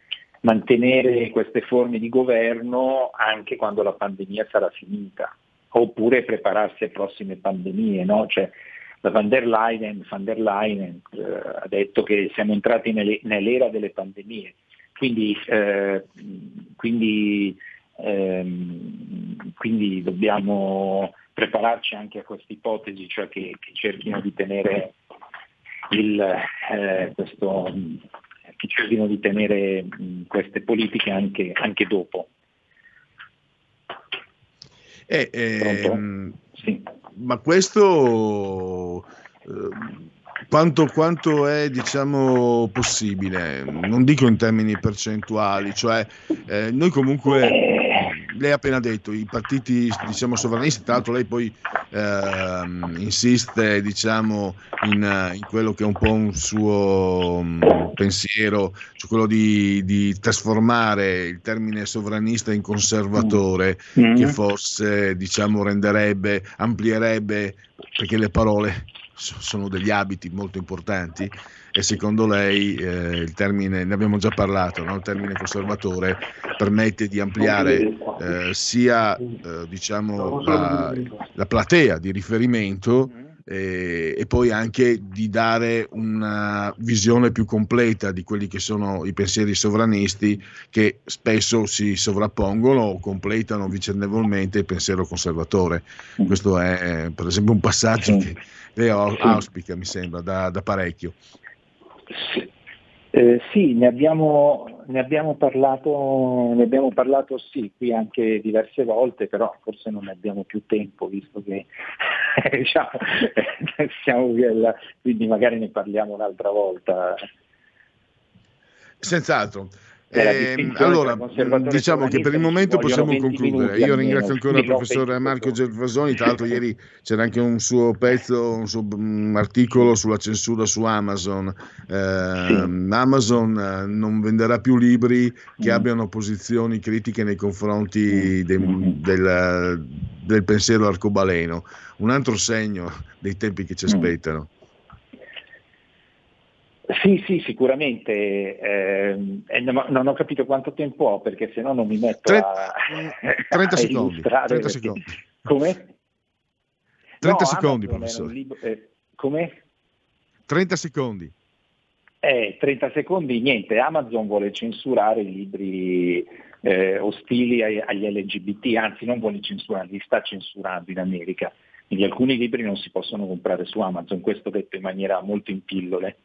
mantenere queste forme di governo anche quando la pandemia sarà finita oppure prepararsi a prossime pandemie. No? Cioè, la van der Leyen, van der Leyen eh, ha detto che siamo entrati nelle, nell'era delle pandemie, quindi, eh, quindi, ehm, quindi, dobbiamo prepararci anche a questa ipotesi, cioè che, che cerchino di tenere il, eh, questo, che cerchino di tenere mh, queste politiche anche, anche dopo. Eh, ehm, sì. Ma questo eh, quanto, quanto, è diciamo, possibile? Non dico in termini percentuali, cioè eh, noi comunque lei ha appena detto, i partiti diciamo, sovranisti, tra l'altro lei poi eh, insiste diciamo, in, in, quello che è un po' un suo um, pensiero, cioè quello di, di, trasformare il termine sovranista in conservatore, mm. che forse diciamo, renderebbe, amplierebbe, perché le parole sono degli abiti molto importanti e secondo lei eh, il termine, ne abbiamo già parlato, no? il termine conservatore permette di ampliare eh, sia eh, diciamo, la, la, platea di riferimento eh, e poi anche di dare una visione più completa di quelli che sono i pensieri sovranisti che spesso si sovrappongono o completano vicendevolmente il pensiero conservatore. Questo è per esempio un passaggio che lei auspica, mi sembra, da, da parecchio. Sì, eh, sì ne, abbiamo, ne, abbiamo parlato, ne abbiamo parlato sì, qui anche diverse volte, però forse non abbiamo più tempo, visto che [LAUGHS] diciamo, siamo via, quindi magari ne parliamo un'altra volta. Senz'altro. Eh, allora, diciamo che per il momento possiamo concludere. Io ringrazio ancora il professor Marco Gervasoni, tra l'altro ieri c'era anche un suo pezzo, un suo um, articolo sulla censura su Amazon. Eh, sì. Amazon eh, non venderà più libri che mm. abbiano posizioni critiche nei confronti mm. de, mm. del, del pensiero arcobaleno. Un altro segno dei tempi che ci mm. aspettano. Sì, sì, sicuramente. Eh, non ho capito quanto tempo ho perché se no non mi metto Tre, a, [LAUGHS] 30 a secondi. 30 perché... secondi. Come? 30 no, secondi, Amazon professore. Libro... Eh, come? 30 secondi. Eh, 30 secondi, niente. Amazon vuole censurare i libri eh, ostili agli LGBT, anzi non vuole censurarli, li sta censurando in America. Quindi alcuni libri non si possono comprare su Amazon, questo detto in maniera molto in pillole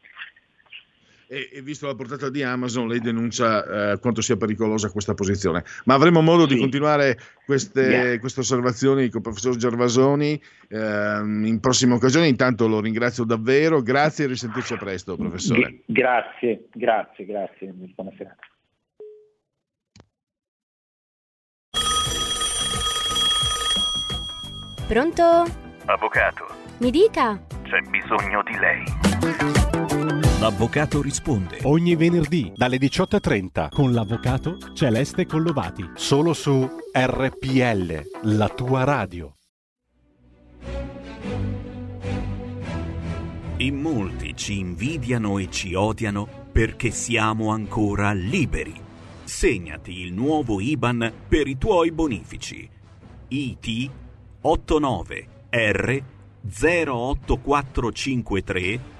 e, e, visto la portata di Amazon lei denuncia eh, quanto sia pericolosa questa posizione. Ma avremo modo sì. di continuare queste, yeah. queste, osservazioni con il professor Gervasoni eh, in prossime occasioni. Intanto lo ringrazio davvero, grazie e risentirci a presto professore. G- grazie, grazie, grazie, buona serata. Pronto? Avvocato. Mi dica. C'è bisogno di lei. L'avvocato risponde. Ogni venerdì dalle 18.30 con l'avvocato Celeste Collovati. Solo su RPL, la tua radio. In molti ci invidiano e ci odiano perché siamo ancora liberi. Segnati il nuovo IBAN per i tuoi bonifici. IT 89 R 08453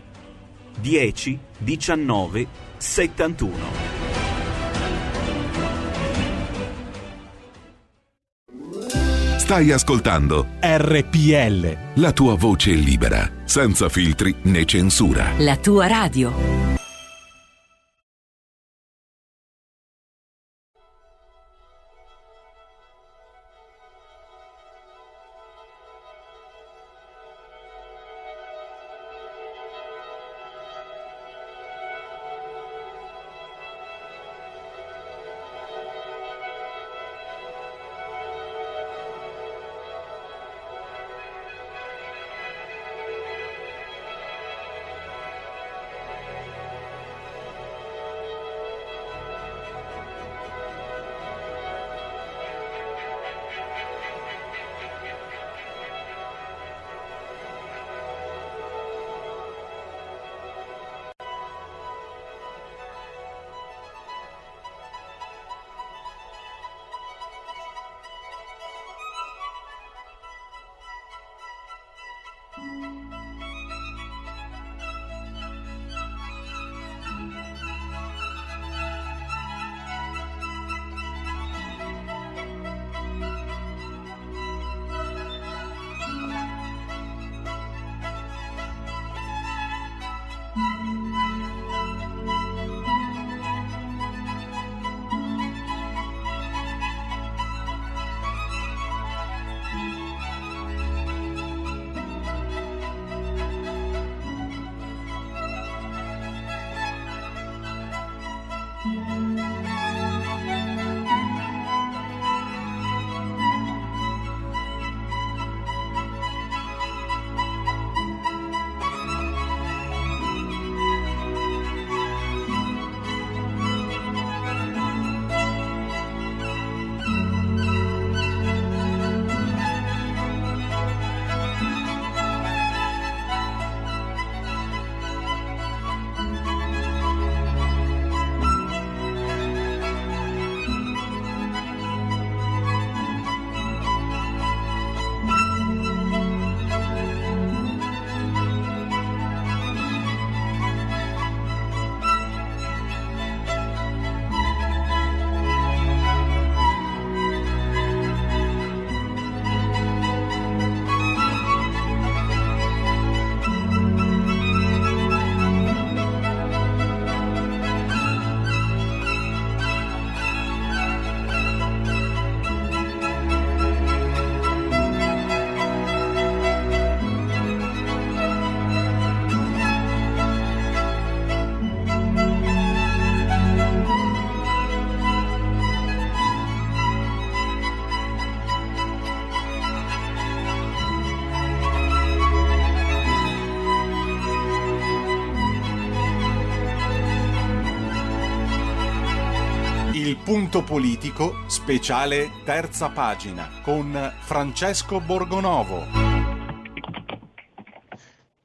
10 19 71. Stai ascoltando RPL. La tua voce libera, senza filtri né censura. La tua radio. Punto politico, speciale terza pagina con Francesco Borgonovo.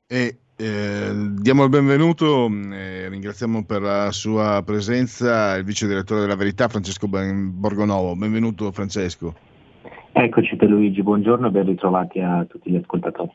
E eh, diamo il benvenuto, eh, ringraziamo per la sua presenza il vice direttore della Verità Francesco Borgonovo. Benvenuto Francesco. Eccoci per Luigi, buongiorno e ben ritrovati a tutti gli ascoltatori.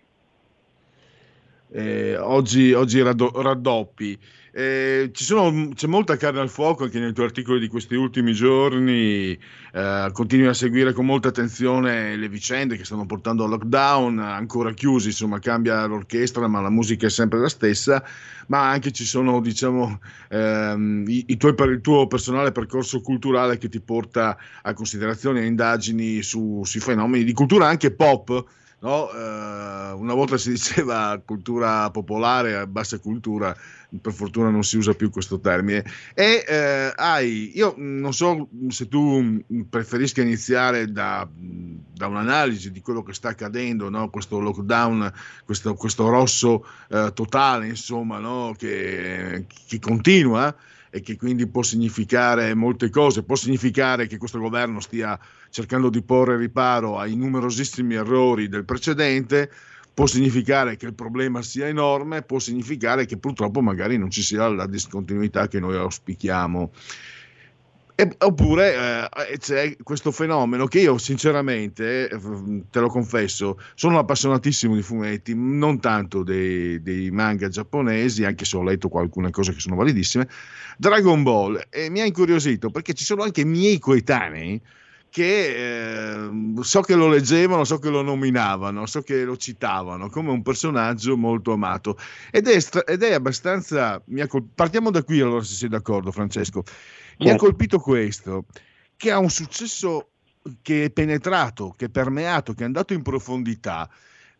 Eh, oggi, oggi raddoppi. Eh, sono, c'è molta carne al fuoco anche nei tuoi articoli di questi ultimi giorni. Eh, continui a seguire con molta attenzione le vicende che stanno portando al lockdown, ancora chiusi, insomma, cambia l'orchestra, ma la musica è sempre la stessa. Ma anche ci sono, diciamo, ehm, i, i tuoi, il tuo personale percorso culturale che ti porta a considerazioni e indagini su, sui fenomeni di cultura anche pop No? Eh, una volta si [LAUGHS] diceva cultura popolare, bassa cultura, per fortuna non si usa più questo termine. E eh, hai, io non so se tu preferisca iniziare da, da un'analisi di quello che sta accadendo, no? questo lockdown, questo, questo rosso eh, totale, insomma, no? che, che continua e che quindi può significare molte cose, può significare che questo governo stia cercando di porre riparo ai numerosissimi errori del precedente, può significare che il problema sia enorme, può significare che purtroppo magari non ci sia la discontinuità che noi auspichiamo. E, oppure eh, c'è questo fenomeno che io sinceramente, eh, te lo confesso, sono appassionatissimo di fumetti, non tanto dei, dei, manga giapponesi, anche se ho letto alcune cose che sono validissime, Dragon Ball, e mi ha incuriosito perché ci sono anche miei coetanei che eh, so che lo leggevano, so che lo nominavano, so che lo citavano come un personaggio molto amato ed è, ed è abbastanza... Col- partiamo da qui allora se sei d'accordo Francesco. Mi ha colpito questo, che ha un successo che è penetrato, che è permeato, che è andato in profondità,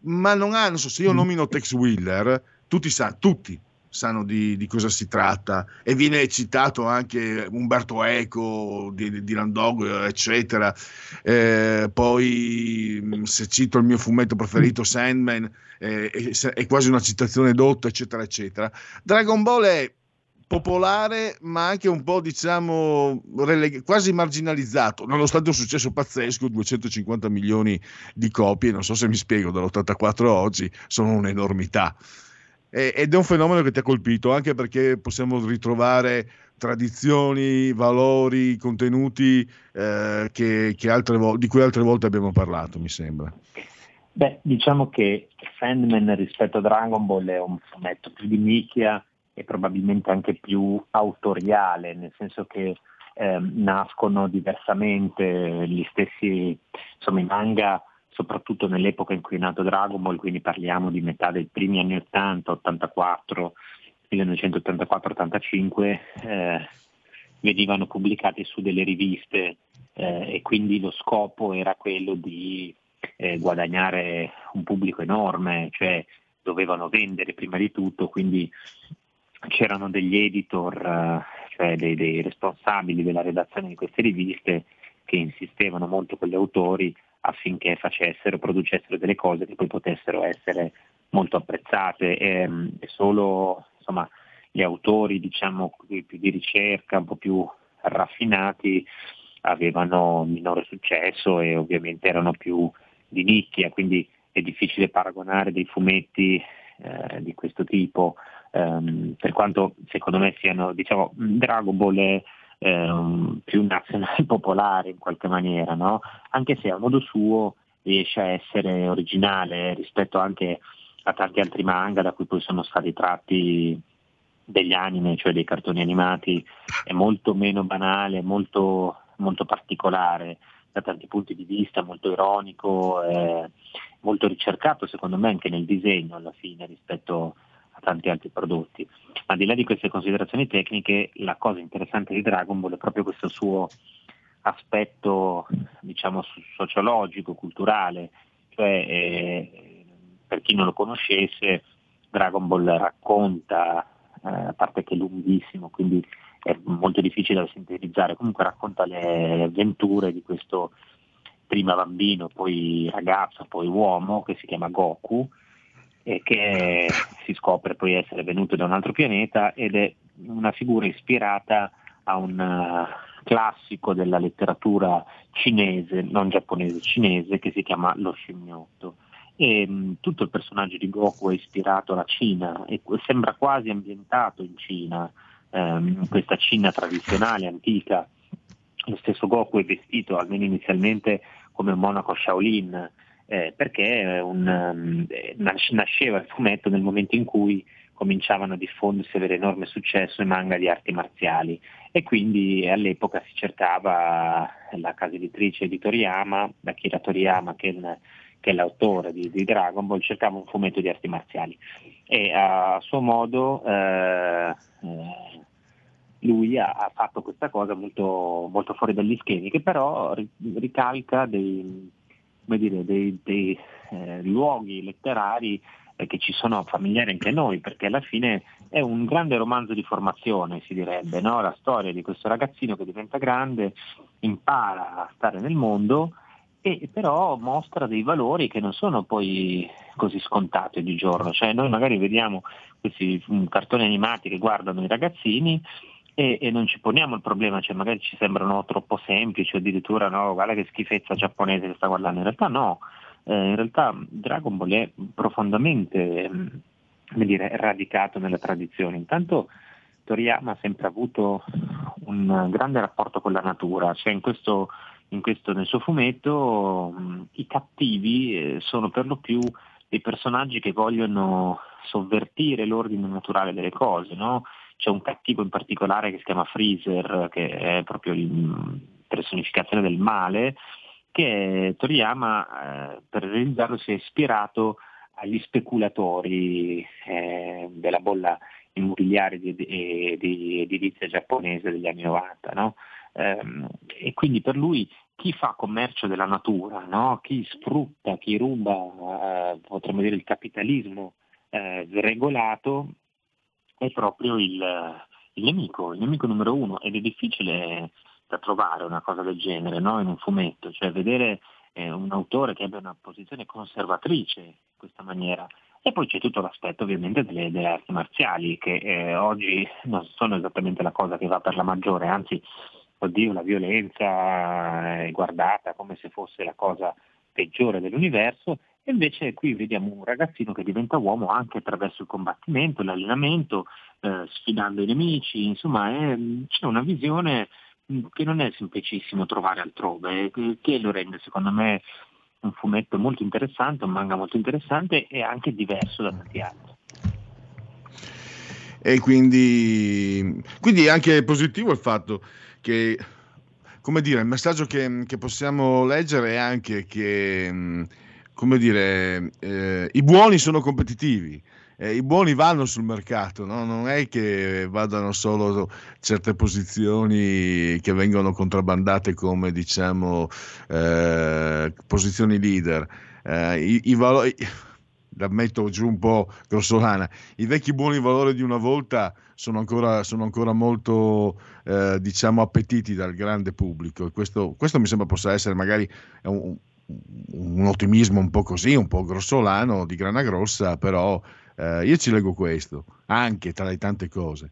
ma non ha, non so se io mm. nomino Tex Wheeler, tutti sanno, tutti sanno di, di, cosa si tratta e viene citato anche Umberto Eco di, di Landog eccetera. Eh, poi mm, se cito il mio fumetto preferito Sandman eh, è, è, quasi una citazione dotta eccetera eccetera. Dragon Ball è popolare ma anche un po' diciamo releg- quasi marginalizzato nonostante un successo pazzesco 250 milioni di copie non so se mi spiego dall'84 a oggi sono un'enormità ed è un fenomeno che ti ha colpito anche perché possiamo ritrovare tradizioni, valori, contenuti eh, che, che vo- di cui altre volte abbiamo parlato, mi sembra. Beh, diciamo che Sandman rispetto a Dragon Ball è un fumetto più di nicchia e probabilmente anche più autoriale, nel senso che eh, nascono diversamente gli stessi, insomma i manga soprattutto nell'epoca in cui è nato Dragon Ball, quindi parliamo di metà dei primi anni 80, 84, 1984-85, eh, venivano pubblicati su delle riviste eh, e quindi lo scopo era quello di eh, guadagnare un pubblico enorme, cioè dovevano vendere prima di tutto, quindi c'erano degli editor, eh, cioè dei, dei responsabili della redazione di queste riviste che insistevano molto con gli autori affinché facessero, producessero delle cose che poi potessero essere molto apprezzate. E, mm, e solo insomma, gli autori diciamo più di ricerca, un po' più raffinati avevano minore successo e ovviamente erano più di nicchia, quindi è difficile paragonare dei fumetti eh, di questo tipo, ehm, per quanto secondo me siano, diciamo, Dragon Ball è eh, più nazionale [LAUGHS] popolare in qualche maniera, no? anche se a modo suo riesce a essere originale rispetto anche a tanti altri manga da cui poi sono stati tratti degli anime, cioè dei cartoni animati, è molto meno banale, molto, molto particolare da tanti punti di vista, molto ironico, eh, molto ricercato secondo me anche nel disegno alla fine rispetto tanti altri prodotti. Ma al di là di queste considerazioni tecniche, la cosa interessante di Dragon Ball è proprio questo suo aspetto, diciamo, sociologico, culturale, cioè eh, per chi non lo conoscesse, Dragon Ball racconta, eh, a parte che è lunghissimo, quindi è molto difficile da sintetizzare, comunque racconta le avventure di questo prima bambino, poi ragazzo, poi uomo che si chiama Goku, e che si scopre poi essere venuto da un altro pianeta ed è una figura ispirata a un, classico della letteratura cinese, non giapponese, cinese, che si chiama Lo scimmiotto. E, mh, tutto il personaggio di Goku è ispirato alla Cina e sembra quasi ambientato in Cina, ehm, questa Cina tradizionale, antica. Lo stesso Goku è vestito, almeno inizialmente, come un monaco Shaolin, eh, perché un, um, nasceva il fumetto nel momento in cui cominciavano a diffondersi e avere enorme successo i manga di arti marziali. E quindi all'epoca si cercava la casa editrice di Toriyama, da Kira Toriyama che, che è l'autore di, di, Dragon Ball, cercava un fumetto di arti marziali. E a suo modo eh, eh, lui ha, ha, fatto questa cosa molto, molto, fuori dagli schemi che però ricalca dei, dire, dei, dei eh, luoghi letterari che ci sono familiari anche a noi, perché alla fine è un grande romanzo di formazione, si direbbe, no? la storia di questo ragazzino che diventa grande, impara a stare nel mondo e però mostra dei valori che non sono poi così scontati di giorno, cioè noi magari vediamo questi mm, cartoni animati che guardano i ragazzini e, e, non ci poniamo il problema, cioè magari ci sembrano troppo semplici addirittura no, guarda che schifezza giapponese che sta guardando, in realtà no, eh, in realtà Dragon Ball è profondamente mm, dire, radicato nella tradizione. Intanto Toriyama ha sempre avuto un grande rapporto con la natura, cioè in questo, in questo nel suo fumetto mm, i cattivi eh, sono per lo più dei personaggi che vogliono sovvertire l'ordine naturale delle cose, no? C'è un cattivo in particolare che si chiama Freezer, che è proprio la personificazione del male, che Toriyama eh, per realizzarlo si è ispirato agli speculatori eh, della bolla immobiliare di, di, di, edilizia giapponese degli anni 90. No? Eh, e quindi per lui chi fa commercio della natura, no? chi sfrutta, chi ruba, eh, potremmo dire il capitalismo eh, regolato, è proprio il, il nemico, il nemico numero uno ed è difficile da trovare una cosa del genere no? in un fumetto, cioè vedere eh, un autore che abbia una posizione conservatrice in questa maniera. E poi c'è tutto l'aspetto ovviamente delle, delle arti marziali, che eh, oggi non sono esattamente la cosa che va per la maggiore, anzi, oddio, la violenza è guardata come se fosse la cosa peggiore dell'universo, e invece qui vediamo un ragazzino che diventa uomo anche attraverso il combattimento, l'allenamento, eh, sfidando i nemici, insomma è, c'è una visione che non è semplicissimo trovare altrove, che lo rende secondo me un fumetto molto interessante, un manga molto interessante e anche diverso da tanti altri. E quindi, quindi è anche positivo il fatto che, come dire, il messaggio che, che possiamo leggere è anche che, come dire, eh, i buoni sono competitivi eh, i buoni vanno sul mercato, no? non è che vadano solo certe posizioni che vengono contrabbandate come diciamo eh, posizioni leader. Eh, i, i valori, la metto giù un po' grossolana, i vecchi buoni valori di una volta sono ancora, sono ancora molto eh, diciamo appetiti dal grande pubblico e questo, questo mi sembra possa essere magari un, un ottimismo un po' così, un po' grossolano, di grana grossa, però eh, io ci leggo questo, anche tra le tante cose.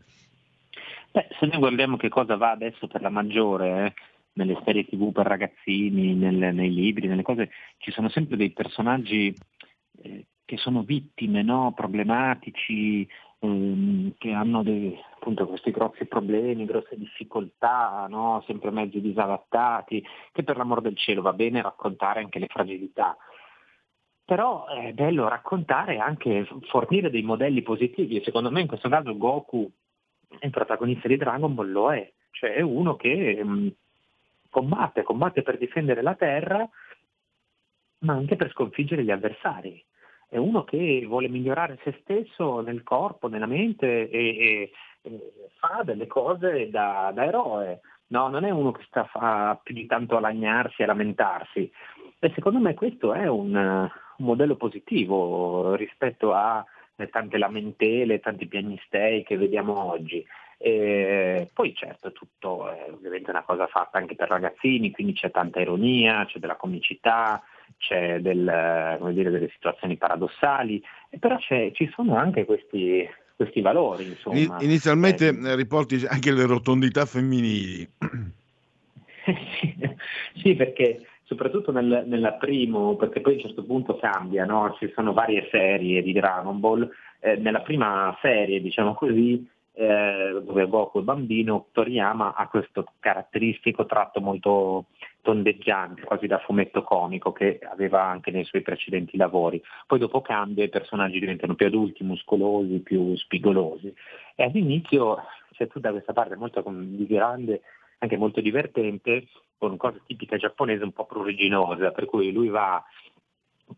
Beh, se noi guardiamo che cosa va adesso per la maggiore, eh, nelle serie tv per ragazzini, nel, nei libri, nelle cose, ci sono sempre dei personaggi eh, che sono vittime, no? problematici, ehm, che hanno dei, appunto, questi grossi problemi, grosse difficoltà, no? sempre mezzi disadattati, che per l'amor del cielo va bene raccontare anche le fragilità, però è bello raccontare anche fornire dei modelli positivi e secondo me in questo caso Goku, il protagonista di Dragon Ball, lo è, cioè è uno che mm, combatte, combatte per difendere la Terra, ma anche per sconfiggere gli avversari. È uno che vuole migliorare se stesso nel corpo, nella mente e, e, e fa delle cose da, da eroe. No, non è uno che sta fa più di tanto a lagnarsi e a lamentarsi. E secondo me questo è un, un modello positivo rispetto a tante lamentele, tanti piagnistei che vediamo oggi. E poi certo tutto è ovviamente una cosa fatta anche per ragazzini, quindi c'è tanta ironia, c'è della comicità, c'è del, dire, delle situazioni paradossali, però ci sono anche questi, questi valori. Insomma. Inizialmente eh, riporti anche le rotondità femminili. [LAUGHS] sì, perché soprattutto nel, nella primo, perché poi a un certo punto cambia, no? ci sono varie serie di Dragon Ball, eh, nella prima serie, diciamo così, eh, dove Goku è bambino, Toriyama ha questo caratteristico tratto molto tondeggiante, quasi da fumetto comico, che aveva anche nei suoi precedenti lavori. Poi dopo cambia, i personaggi diventano più adulti, muscolosi, più spigolosi. E all'inizio c'è tutta questa parte molto di grande, anche molto divertente, con cose tipiche giapponese un po' pruriginosa, per cui lui va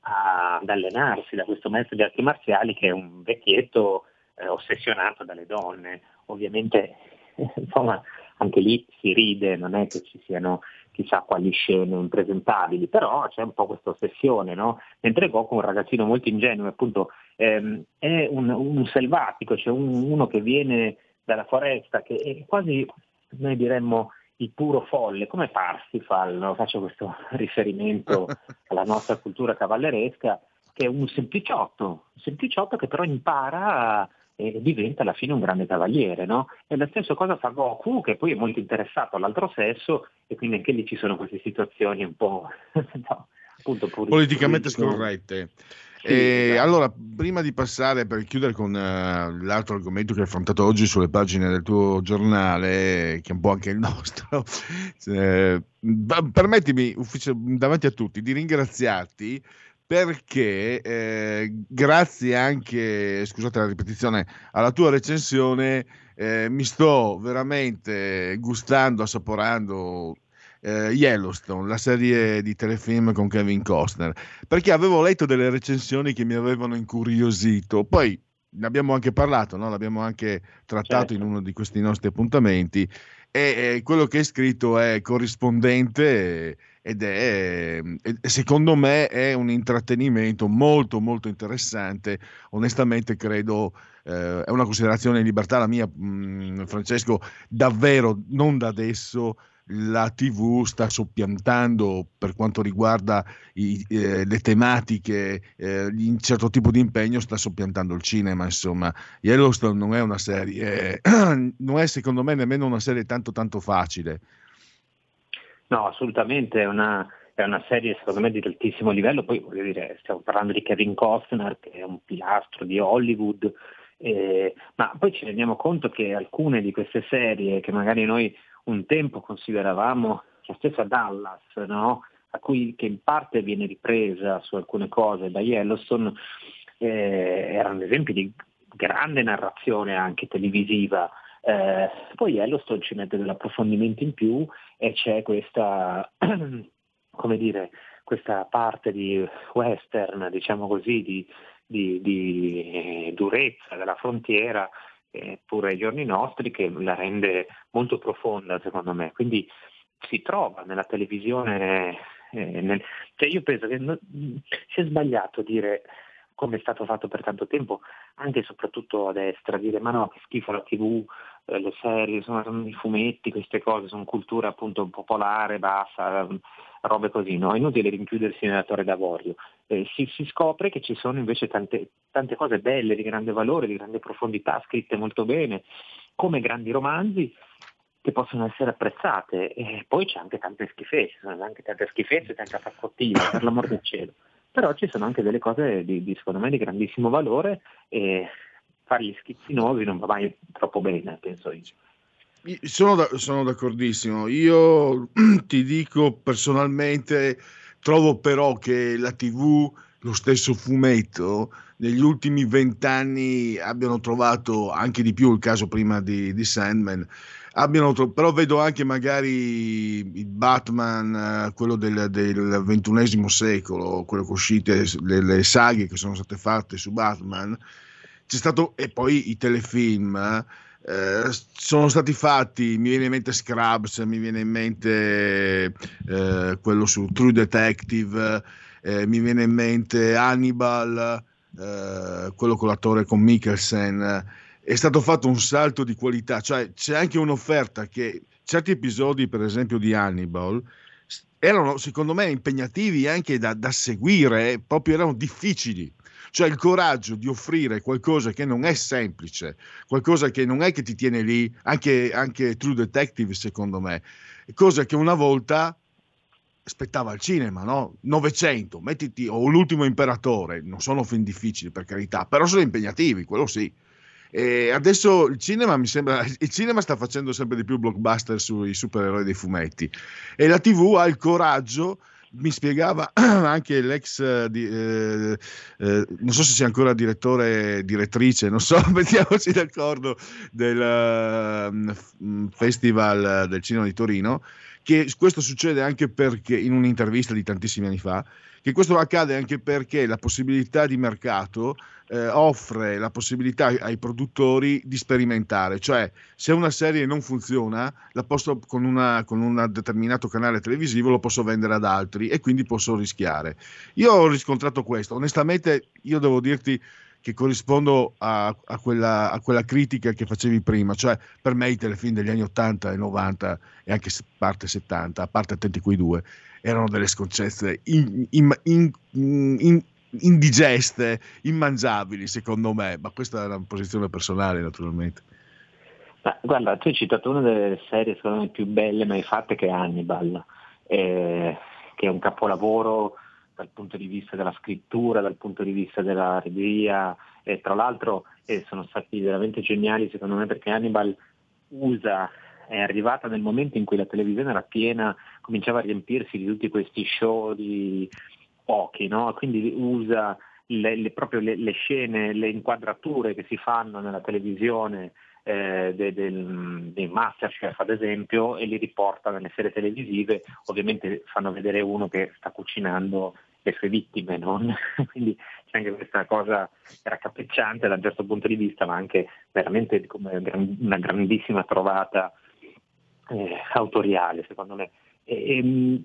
ad allenarsi da questo maestro di arti marziali che è un vecchietto eh, ossessionato dalle donne. Ovviamente [LAUGHS] insomma, anche lì si ride, non è che ci siano chissà quali scene impresentabili, però c'è un po' questa ossessione, no? Mentre Goku è un ragazzino molto ingenuo, appunto ehm, è un, un selvatico, cioè un, uno che viene dalla foresta, che è quasi, noi diremmo, il puro folle, come Parsifal, no? faccio questo [LAUGHS] riferimento alla nostra cultura cavalleresca, che è un sempliciotto, un sempliciotto che però impara e diventa alla fine un grande cavaliere. No? E la stessa cosa fa Goku, che poi è molto interessato all'altro sesso, e quindi anche lì ci sono queste situazioni un po' [LAUGHS] no, appunto, politicamente scorrette. Sì, e esatto. allora, prima di passare per chiudere con uh, l'altro argomento che hai affrontato oggi sulle pagine del tuo giornale, che è un po' anche il [LAUGHS] nostro, eh, permettimi ufficio, davanti a tutti di ringraziarti perché eh, grazie anche, scusate la ripetizione, alla tua recensione eh, mi sto veramente gustando, assaporando eh, Yellowstone, la serie di telefilm con Kevin Costner, perché avevo letto delle recensioni che mi avevano incuriosito, poi ne abbiamo anche parlato, no? l'abbiamo anche trattato certo. in uno di questi nostri appuntamenti e, quello che è scritto è corrispondente ed è, secondo me è un intrattenimento molto molto interessante. Onestamente credo eh, è una considerazione in libertà la mia mh, mm, Francesco davvero non da adesso la TV sta soppiantando per quanto riguarda i, eh, le tematiche, eh, un certo tipo di impegno sta soppiantando il cinema, insomma. Yellowstone non è una serie, [CLEARS THROAT] non è secondo me nemmeno una serie tanto tanto facile. No, assolutamente, è una, è una serie secondo me di altissimo livello, poi voglio dire, stiamo parlando di Kevin Costner che è un pilastro di Hollywood, eh, ma poi ci rendiamo conto che alcune di queste serie che magari noi un tempo consideravamo la stessa Dallas, no? a cui, che in parte viene ripresa su alcune cose da Yellowstone, eh, erano esempi di grande narrazione anche televisiva. Eh, poi Yellowstone ci mette dell'approfondimento in più e c'è questa, [CLEARS THROAT] come dire, questa parte di western, diciamo così, di, di, di durezza della frontiera pure ai giorni nostri che la rende molto profonda secondo me. Quindi si trova nella televisione, eh, nel... cioè io penso che no, sia sbagliato dire come è stato fatto per tanto tempo, anche e soprattutto a destra, dire ma no, che schifo la tv, eh, le serie, insomma, i fumetti, queste cose, sono cultura appunto popolare, bassa, robe così, no? È inutile rinchiudersi nella torre d'avorio. Eh, si, si, scopre che ci sono invece tante, tante cose belle, di grande valore, di grande profondità, scritte molto bene, come grandi romanzi che possono essere apprezzate. E poi c'è anche tante schifezze, sono anche tante schifezze, tanta faccottina, per l'amor del cielo. Però ci sono anche delle cose di, di, secondo me di grandissimo valore e fare gli schizzi nuovi non va mai troppo bene, penso io. Sono, da, sono d'accordissimo. Io [CLEARS THROAT] ti dico personalmente, trovo però che la TV, lo stesso fumetto, negli ultimi vent'anni abbiano trovato anche di più il caso prima di, di Sandman. Abbiano, però vedo anche magari il Batman, eh, quello del, del ventunesimo secolo, quello che uscite, le, le saghe che sono state fatte su Batman, c'è stato, e poi i telefilm eh, sono stati fatti, mi viene in mente Scrubs, mi viene in mente eh, quello su True Detective, eh, mi viene in mente Hannibal, eh, quello con l'attore con Mikkelsen. È stato fatto un salto di qualità, cioè c'è anche un'offerta che certi episodi, per esempio di Hannibal, erano secondo me impegnativi anche da, da seguire, proprio erano difficili cioè il coraggio di offrire qualcosa che non è semplice, qualcosa che non è che ti tiene lì, anche, anche True Detective secondo me, cosa che una volta aspettava al cinema, no? 900, mettiti, o l'ultimo imperatore, non sono film difficili per carità, però sono impegnativi, quello sì. E adesso il cinema sembra [LAUGHS] il cinema sta facendo sempre di più blockbuster sui supereroi dei fumetti e la TV ha il coraggio mi spiegava [CLEARS THROAT] anche l'ex eh, eh, eh, non so se sia ancora direttore direttrice non so [LAUGHS] mettiamoci d'accordo del uh, festival del cinema di Torino che questo succede anche perché in un'intervista di tantissimi anni fa che questo accade anche perché la possibilità di mercato eh, offre la possibilità ai produttori di sperimentare, cioè se una serie non funziona, la posso, con, una, con un determinato canale televisivo lo posso vendere ad altri e quindi posso rischiare. Io ho riscontrato questo, onestamente io devo dirti che corrispondo a, a, quella, a, quella, critica che facevi prima, cioè per me i telefilm degli anni 80 e 90 e anche parte 70, a parte attenti quei due, erano delle sconcezze in, in, in, indigeste, immangiabili secondo me, ma questa è una posizione personale naturalmente. Ma, guarda, tu hai citato una delle serie secondo me più belle mai fatte che è Hannibal, eh, che è un capolavoro dal punto di vista della scrittura, dal punto di vista della regia e tra l'altro eh, sono stati veramente geniali secondo me perché Hannibal usa è arrivata nel momento in cui la televisione era piena, cominciava a riempirsi di tutti questi show di pochi, no? quindi usa le, le, proprio le, le, scene, le inquadrature che si fanno nella televisione eh, de, del, dei Masterchef ad esempio e li riporta nelle serie televisive, ovviamente fanno vedere uno che sta cucinando le sue vittime, non? [LAUGHS] quindi c'è anche questa cosa raccapricciante da un certo punto di vista, ma anche veramente una grandissima trovata eh, autoriale, secondo me. E, e, mm,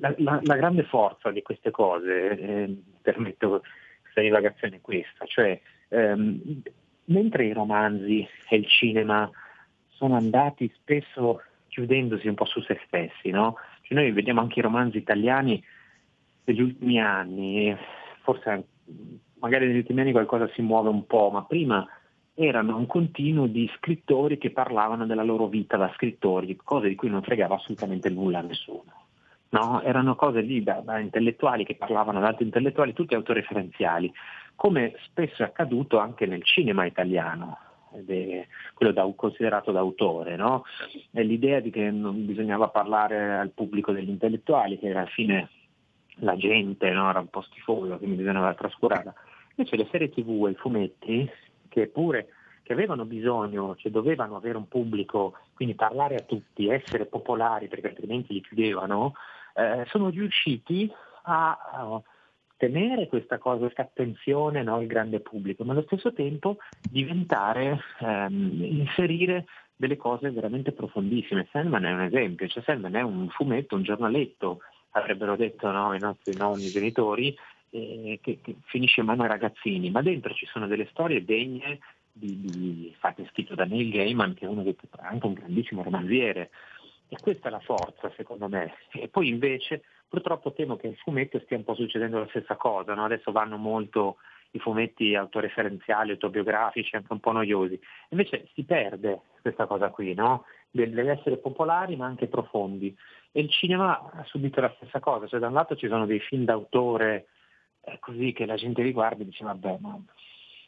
la, la, la, grande forza di queste cose, eh, permetto questa divagazione è questa, cioè ehm, mentre i romanzi e il cinema sono andati spesso chiudendosi un po' su se stessi, no? cioè noi vediamo anche i romanzi italiani degli ultimi anni, forse magari negli ultimi anni qualcosa si muove un po', ma prima erano un continuo di scrittori che parlavano della loro vita da scrittori, cose di cui non fregava assolutamente nulla a nessuno. No? Erano cose lì da, da, intellettuali che parlavano ad altri intellettuali, tutti autoreferenziali, come spesso è accaduto anche nel cinema italiano, quello da, considerato d'autore, no? l'idea di che non bisognava parlare al pubblico degli intellettuali, che alla fine la gente no? era un po' schifoso, quindi bisognava trascurarla. Invece le serie tv e i fumetti che pure che avevano bisogno, cioè dovevano avere un pubblico, quindi parlare a tutti, essere popolari perché altrimenti li chiudevano, eh, sono riusciti a, a, tenere questa cosa, questa attenzione no, al grande pubblico, ma allo stesso tempo diventare, ehm, inserire delle cose veramente profondissime. Sandman è un esempio, cioè Sandman è un fumetto, un giornaletto, avrebbero detto no, i nostri nonni genitori, eh, che, che, finisce in mano ai ragazzini, ma dentro ci sono delle storie degne di, di fatte scritto da Neil Gaiman, che è uno dei, anche un grandissimo romanziere. E questa è la forza, secondo me. E poi invece, purtroppo temo che il fumetto stia un po' succedendo la stessa cosa, no? adesso vanno molto i fumetti autoreferenziali, autobiografici, anche un po' noiosi. Invece si perde questa cosa qui, no? Deve essere popolari ma anche profondi. E il cinema ha subito la stessa cosa, cioè da un lato ci sono dei film d'autore è così che la gente li guarda e dice vabbè ma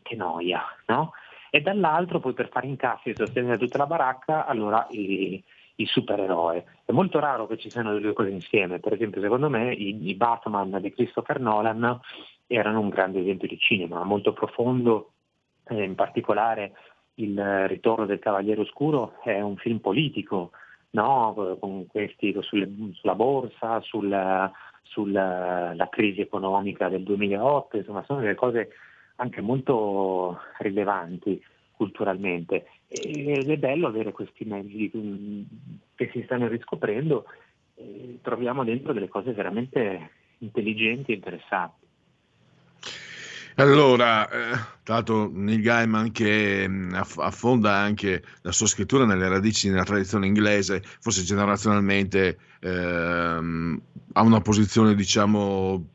che noia, no? E dall'altro poi per fare incassi e sostenere tutta la baracca allora il, il supereroe. È molto raro che ci siano due cose insieme, per esempio secondo me i, i Batman di Christopher Nolan erano un grande esempio di cinema, molto profondo, eh, in particolare il ritorno del Cavaliere Oscuro è un film politico, no? con questi sulle, sulla borsa, sul, sulla crisi economica del 2008, insomma sono delle cose anche molto rilevanti culturalmente ed è bello avere questi mezzi che si stanno riscoprendo troviamo dentro delle cose veramente intelligenti e interessanti. Allora, eh, tra l'altro Neil Gaiman che mh, affonda anche la sua scrittura nelle radici nella tradizione inglese, forse generazionalmente ehm, ha una posizione diciamo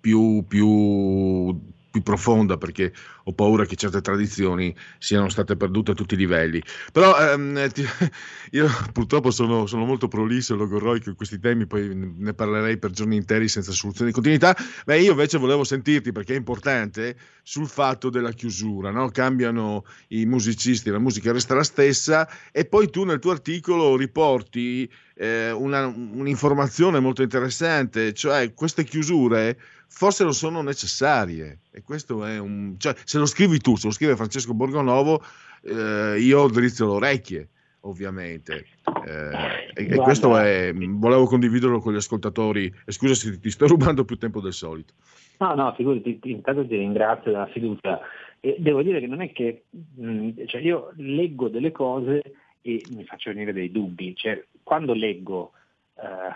più, più più profonda perché ho paura che certe tradizioni siano state perdute a tutti i livelli. Però ehm, ti, [LAUGHS] io purtroppo sono, sono, molto prolisso e logorroico in questi temi, poi ne parlerei per giorni interi senza soluzione di continuità. Beh, io invece volevo sentirti perché è importante sul fatto della chiusura, no? cambiano i musicisti, la musica resta la stessa e poi tu nel tuo articolo riporti eh, una, un'informazione molto interessante, cioè queste chiusure forse non sono necessarie. E questo è un. Cioè, se lo scrivi tu, se lo scrive Francesco Borgonovo, eh, io drizzo le orecchie, ovviamente. Eh, e, e, questo è. Volevo condividerlo con gli ascoltatori. E scusa se ti sto rubando più tempo del solito. No, no, figurati, intanto ti ringrazio della fiducia. E devo dire che non è che. Mh, cioè io leggo delle cose e mi faccio venire dei dubbi. Cioè, quando leggo eh,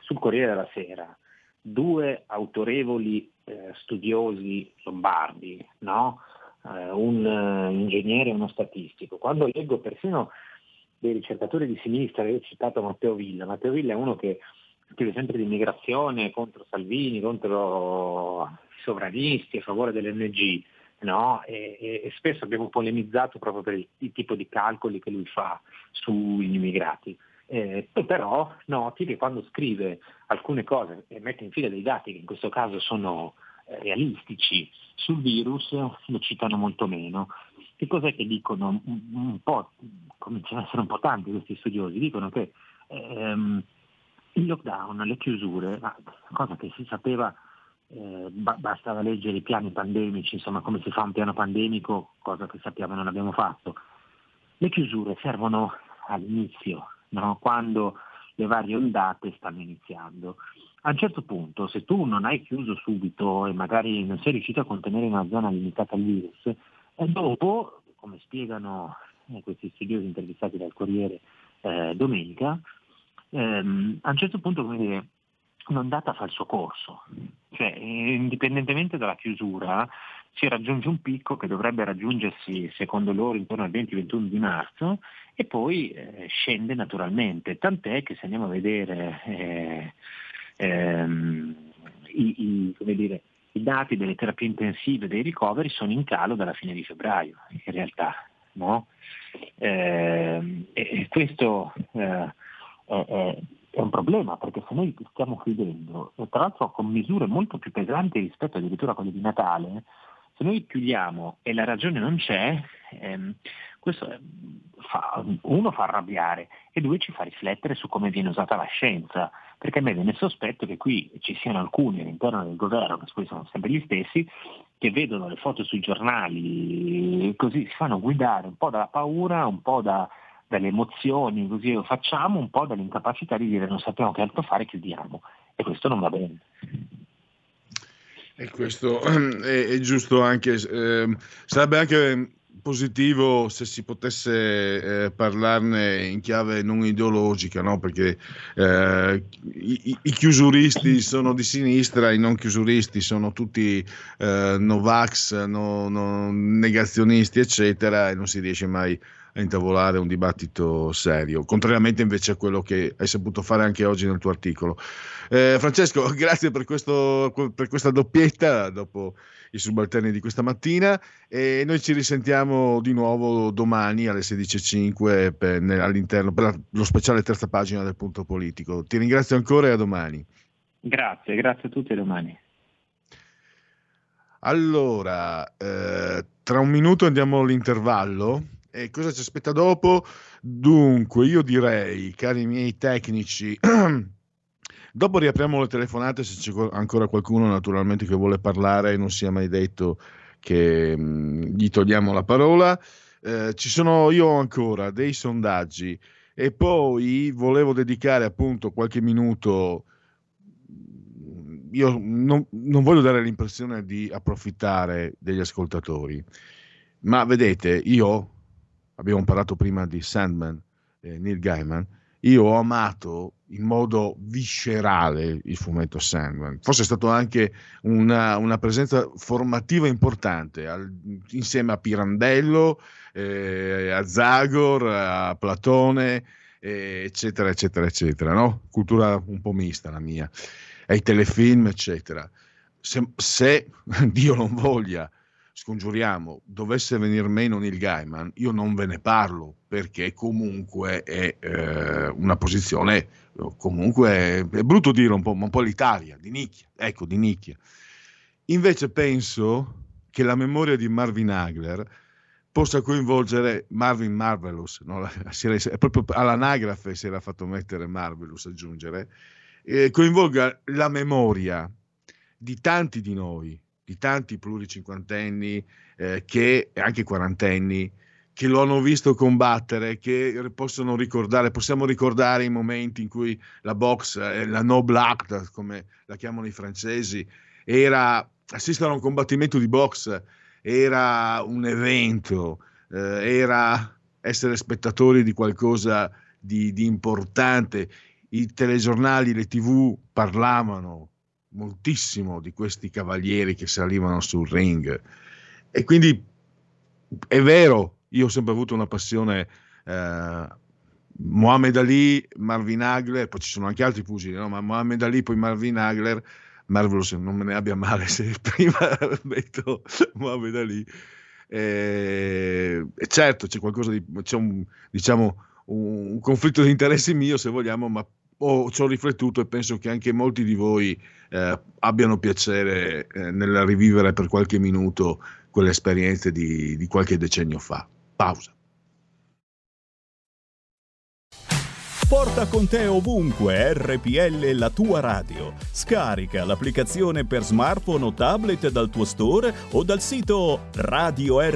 sul Corriere della Sera due autorevoli eh, studiosi lombardi, no? eh, un uh, ingegnere e uno statistico. Quando leggo persino dei ricercatori di sinistra, io ho citato Matteo Villa, Matteo Villa è uno che scrive sempre di immigrazione contro Salvini, contro i sovranisti, a favore dell'NG, no? e, e, e, spesso abbiamo polemizzato proprio per il, il tipo di calcoli che lui fa sugli immigrati. Eh, però noti che quando scrive alcune cose e mette in fila dei dati che in questo caso sono eh, realistici sul virus, lo citano molto meno. Che cos'è che dicono? Un, po', cominciano ad essere un po' tanti questi studiosi, dicono che ehm, il lockdown, le chiusure, cosa che si sapeva, eh, ba- bastava leggere i piani pandemici, insomma come si fa un piano pandemico, cosa che sappiamo non abbiamo fatto. Le chiusure servono all'inizio, no? quando le varie ondate stanno iniziando. A un certo punto, se tu non hai chiuso subito e magari non sei riuscito a contenere una zona limitata al virus, dopo, come spiegano eh, questi studiosi intervistati dal Corriere eh, domenica, ehm, a un certo punto come dire, un'ondata fa il suo corso, cioè indipendentemente dalla chiusura si raggiunge un picco che dovrebbe raggiungersi secondo loro intorno al 20-21 di marzo e poi eh, scende naturalmente, tant'è che se andiamo a vedere eh, ehm, i, i, dire, i, dati delle terapie intensive dei ricoveri sono in calo dalla fine di febbraio in realtà. No? Eh, e questo è, è, è un problema perché se noi stiamo chiudendo, e tra l'altro con misure molto più pesanti rispetto addirittura a quelle di Natale, se noi chiudiamo e la ragione non c'è, ehm, questo fa, uno fa arrabbiare e due ci fa riflettere su come viene usata la scienza, perché a me viene sospetto che qui ci siano alcuni all'interno del governo, che poi sono sempre gli stessi, che vedono le foto sui giornali, così si fanno guidare un po' dalla paura, un po' da, dalle emozioni, così lo facciamo, un po' dall'incapacità di dire non sappiamo che altro fare, chiudiamo. E questo non va bene. E questo [CLEARS THROAT] è, è giusto anche, eh, sarebbe anche positivo se si potesse eh, parlarne in chiave non ideologica, no? perché eh, i, i, chiusuristi sono di sinistra, i non chiusuristi sono tutti eh, Novax, no, no, negazionisti, eccetera, e non si riesce mai a intavolare un dibattito serio, contrariamente invece a quello che hai saputo fare anche oggi nel tuo articolo. Eh, Francesco, [LAUGHS] grazie per, questo, per, questa doppietta dopo i subalterni di questa mattina e noi ci risentiamo di nuovo domani alle 16.05 per, all'interno per lo speciale terza pagina del punto politico. Ti ringrazio ancora e a domani. Grazie, grazie a tutti e a domani. Allora, eh, tra un minuto andiamo all'intervallo e cosa ci aspetta dopo? Dunque, io direi, cari miei tecnici, [CLEARS THROAT] dopo riapriamo le telefonate se c'è ancora qualcuno naturalmente che vuole parlare e non sia mai detto che mh, mm, gli togliamo la parola. Eh, ci sono io ancora dei sondaggi e poi volevo dedicare appunto qualche minuto io non, non, voglio dare l'impressione di approfittare degli ascoltatori, ma vedete, io abbiamo parlato prima di Sandman, eh, Neil Gaiman, io ho amato in modo viscerale il fumetto Sandman. Forse è stato anche una, una presenza formativa importante, al, insieme a Pirandello, eh, a Zagor, a Platone, eh, eccetera, eccetera, eccetera. No? Cultura un po' mista la mia, ai telefilm, eccetera. se, se [LAUGHS] Dio non voglia, scongiuriamo, dovesse venire meno Neil Gaiman, io non ve ne parlo perché comunque è eh, una posizione, comunque è brutto dire un po', un po' l'Italia, di nicchia, ecco, di nicchia. Invece penso che la memoria di Marvin Hagler possa coinvolgere Marvin Marvelous, no? è proprio all'anagrafe si era fatto mettere Marvelous aggiungere, eh, coinvolga la memoria di tanti di noi, di tanti pluricinquantenni, eh, che anche quarantenni, che lo hanno visto combattere, che possono ricordare, possiamo ricordare i momenti in cui la box, eh, la noble act, come la chiamano i francesi, era assistere a un combattimento di box era un evento, eh, era essere spettatori di qualcosa di, di importante. I telegiornali, le tv parlavano moltissimo di questi cavalieri che salivano sul ring. E quindi è vero, io ho sempre avuto una passione. Eh, Mohamed Ali, Marvin Hagler, poi ci sono anche altri pugili, no? ma Mohamed Ali, poi Marvin Hagler Marvelous non me ne abbia male se [LAUGHS] prima [LAUGHS] metto Mohamed Ali. E, e certo c'è qualcosa di, c'è un, diciamo, un conflitto di interessi mio se vogliamo, ma ho, ci ho riflettuto e penso che anche molti di voi eh, abbiano piacere eh, nel rivivere per qualche minuto quelle esperienze di, di qualche decennio fa. Pausa. Porta con te ovunque RPL la tua radio. Scarica l'applicazione per smartphone o tablet dal tuo store o dal sito radiorpl.it.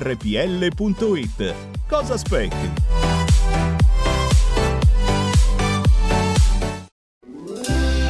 Cosa aspetti?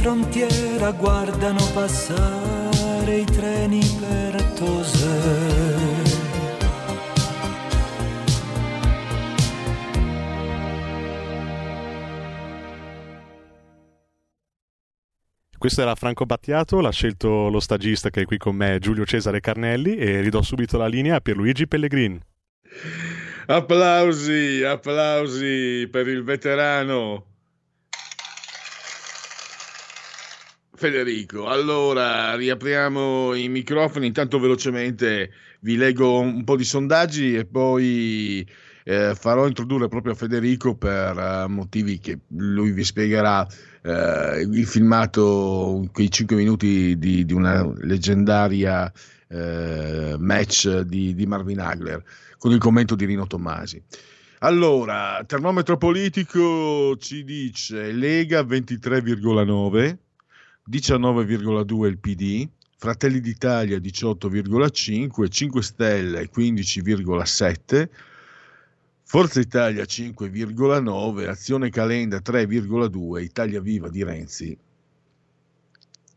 Frontiera guardano passare i treni per Tosè. Questo era Franco Battiato, l'ha scelto lo stagista che è qui con me, Giulio Cesare Carnelli, e ridò subito la linea a Pierluigi Pellegrin. Applausi, applausi per il veterano. Federico, allora riapriamo i microfoni, intanto velocemente vi leggo un po' di sondaggi e poi eh, farò introdurre proprio Federico per uh, motivi che lui vi spiegherà eh, il filmato, quei 5 minuti di, di una leggendaria eh, match di, di Marvin Hagler con il commento di Rino Tommasi. Allora, termometro politico ci dice Lega 23,9, 19,2 il PD, Fratelli d'Italia 18,5, 5 Stelle 15,7, Forza Italia 5,9, Azione Calenda 3,2, Italia Viva di Renzi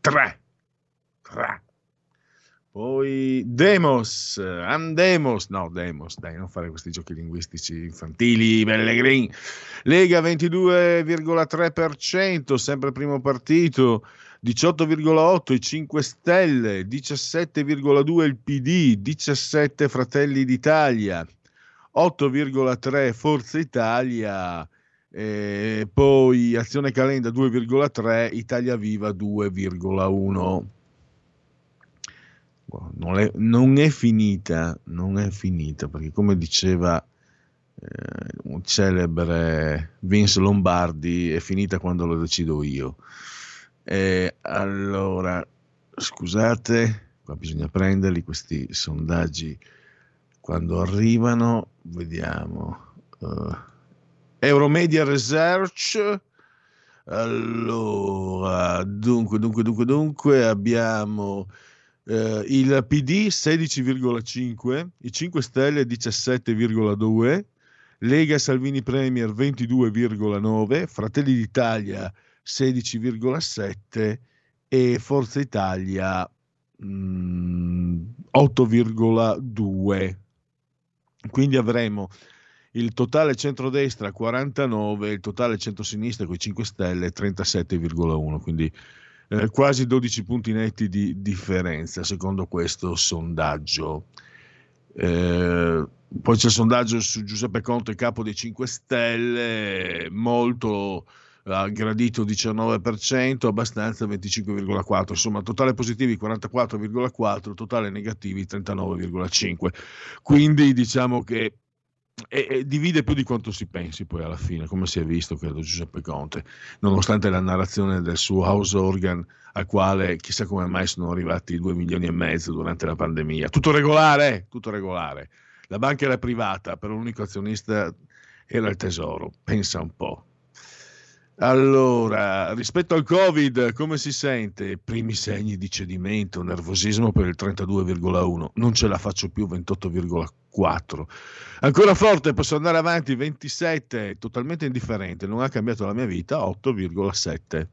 3. 3. Poi Demos, Andemos, no Demos, dai, non fare questi giochi linguistici infantili, Pellegrini. Lega 22,3%, sempre primo partito, 18,8 i 5 Stelle, 17,2 il PD, 17 Fratelli d'Italia, 8,3 Forza Italia, eh, poi Azione Calenda 2,3, Italia Viva 2,1. Non è, non è, finita, non è finita, perché come diceva eh, un celebre Vince Lombardi, è finita quando lo decido io. Eh, allora, scusate, qua bisogna prenderli questi sondaggi quando arrivano, vediamo. Uh, Euromedia Research. Allora, dunque, dunque, dunque, dunque, abbiamo eh, il PD 16,5, i 5 Stelle 17,2, Lega Salvini Premier 22,9, Fratelli d'Italia 16,7 e Forza Italia mh, 8,2. Quindi avremo il totale centrodestra 49, il totale centrosinistra con i 5 Stelle 37,1, quindi eh, quasi 12 punti netti di differenza secondo questo sondaggio. Eh, poi c'è il sondaggio su Giuseppe Conte, capo dei 5 Stelle, molto ha gradito 19%, abbastanza 25,4%, insomma totale positivi 44,4%, totale negativi 39,5%. Quindi diciamo che e, divide più di quanto si pensi poi alla fine, come si è visto, credo, Giuseppe Conte, nonostante la narrazione del suo house organ al quale chissà come mai sono arrivati 2 milioni e mezzo durante la pandemia. Tutto regolare, tutto regolare. La banca era privata, però l'unico azionista era il tesoro, pensa un po'. Allora, rispetto al Covid, come si sente? Primi segni di cedimento, nervosismo per il 32,1, non ce la faccio più 28,4. Ancora forte, posso andare avanti 27, totalmente indifferente, non ha cambiato la mia vita 8,7.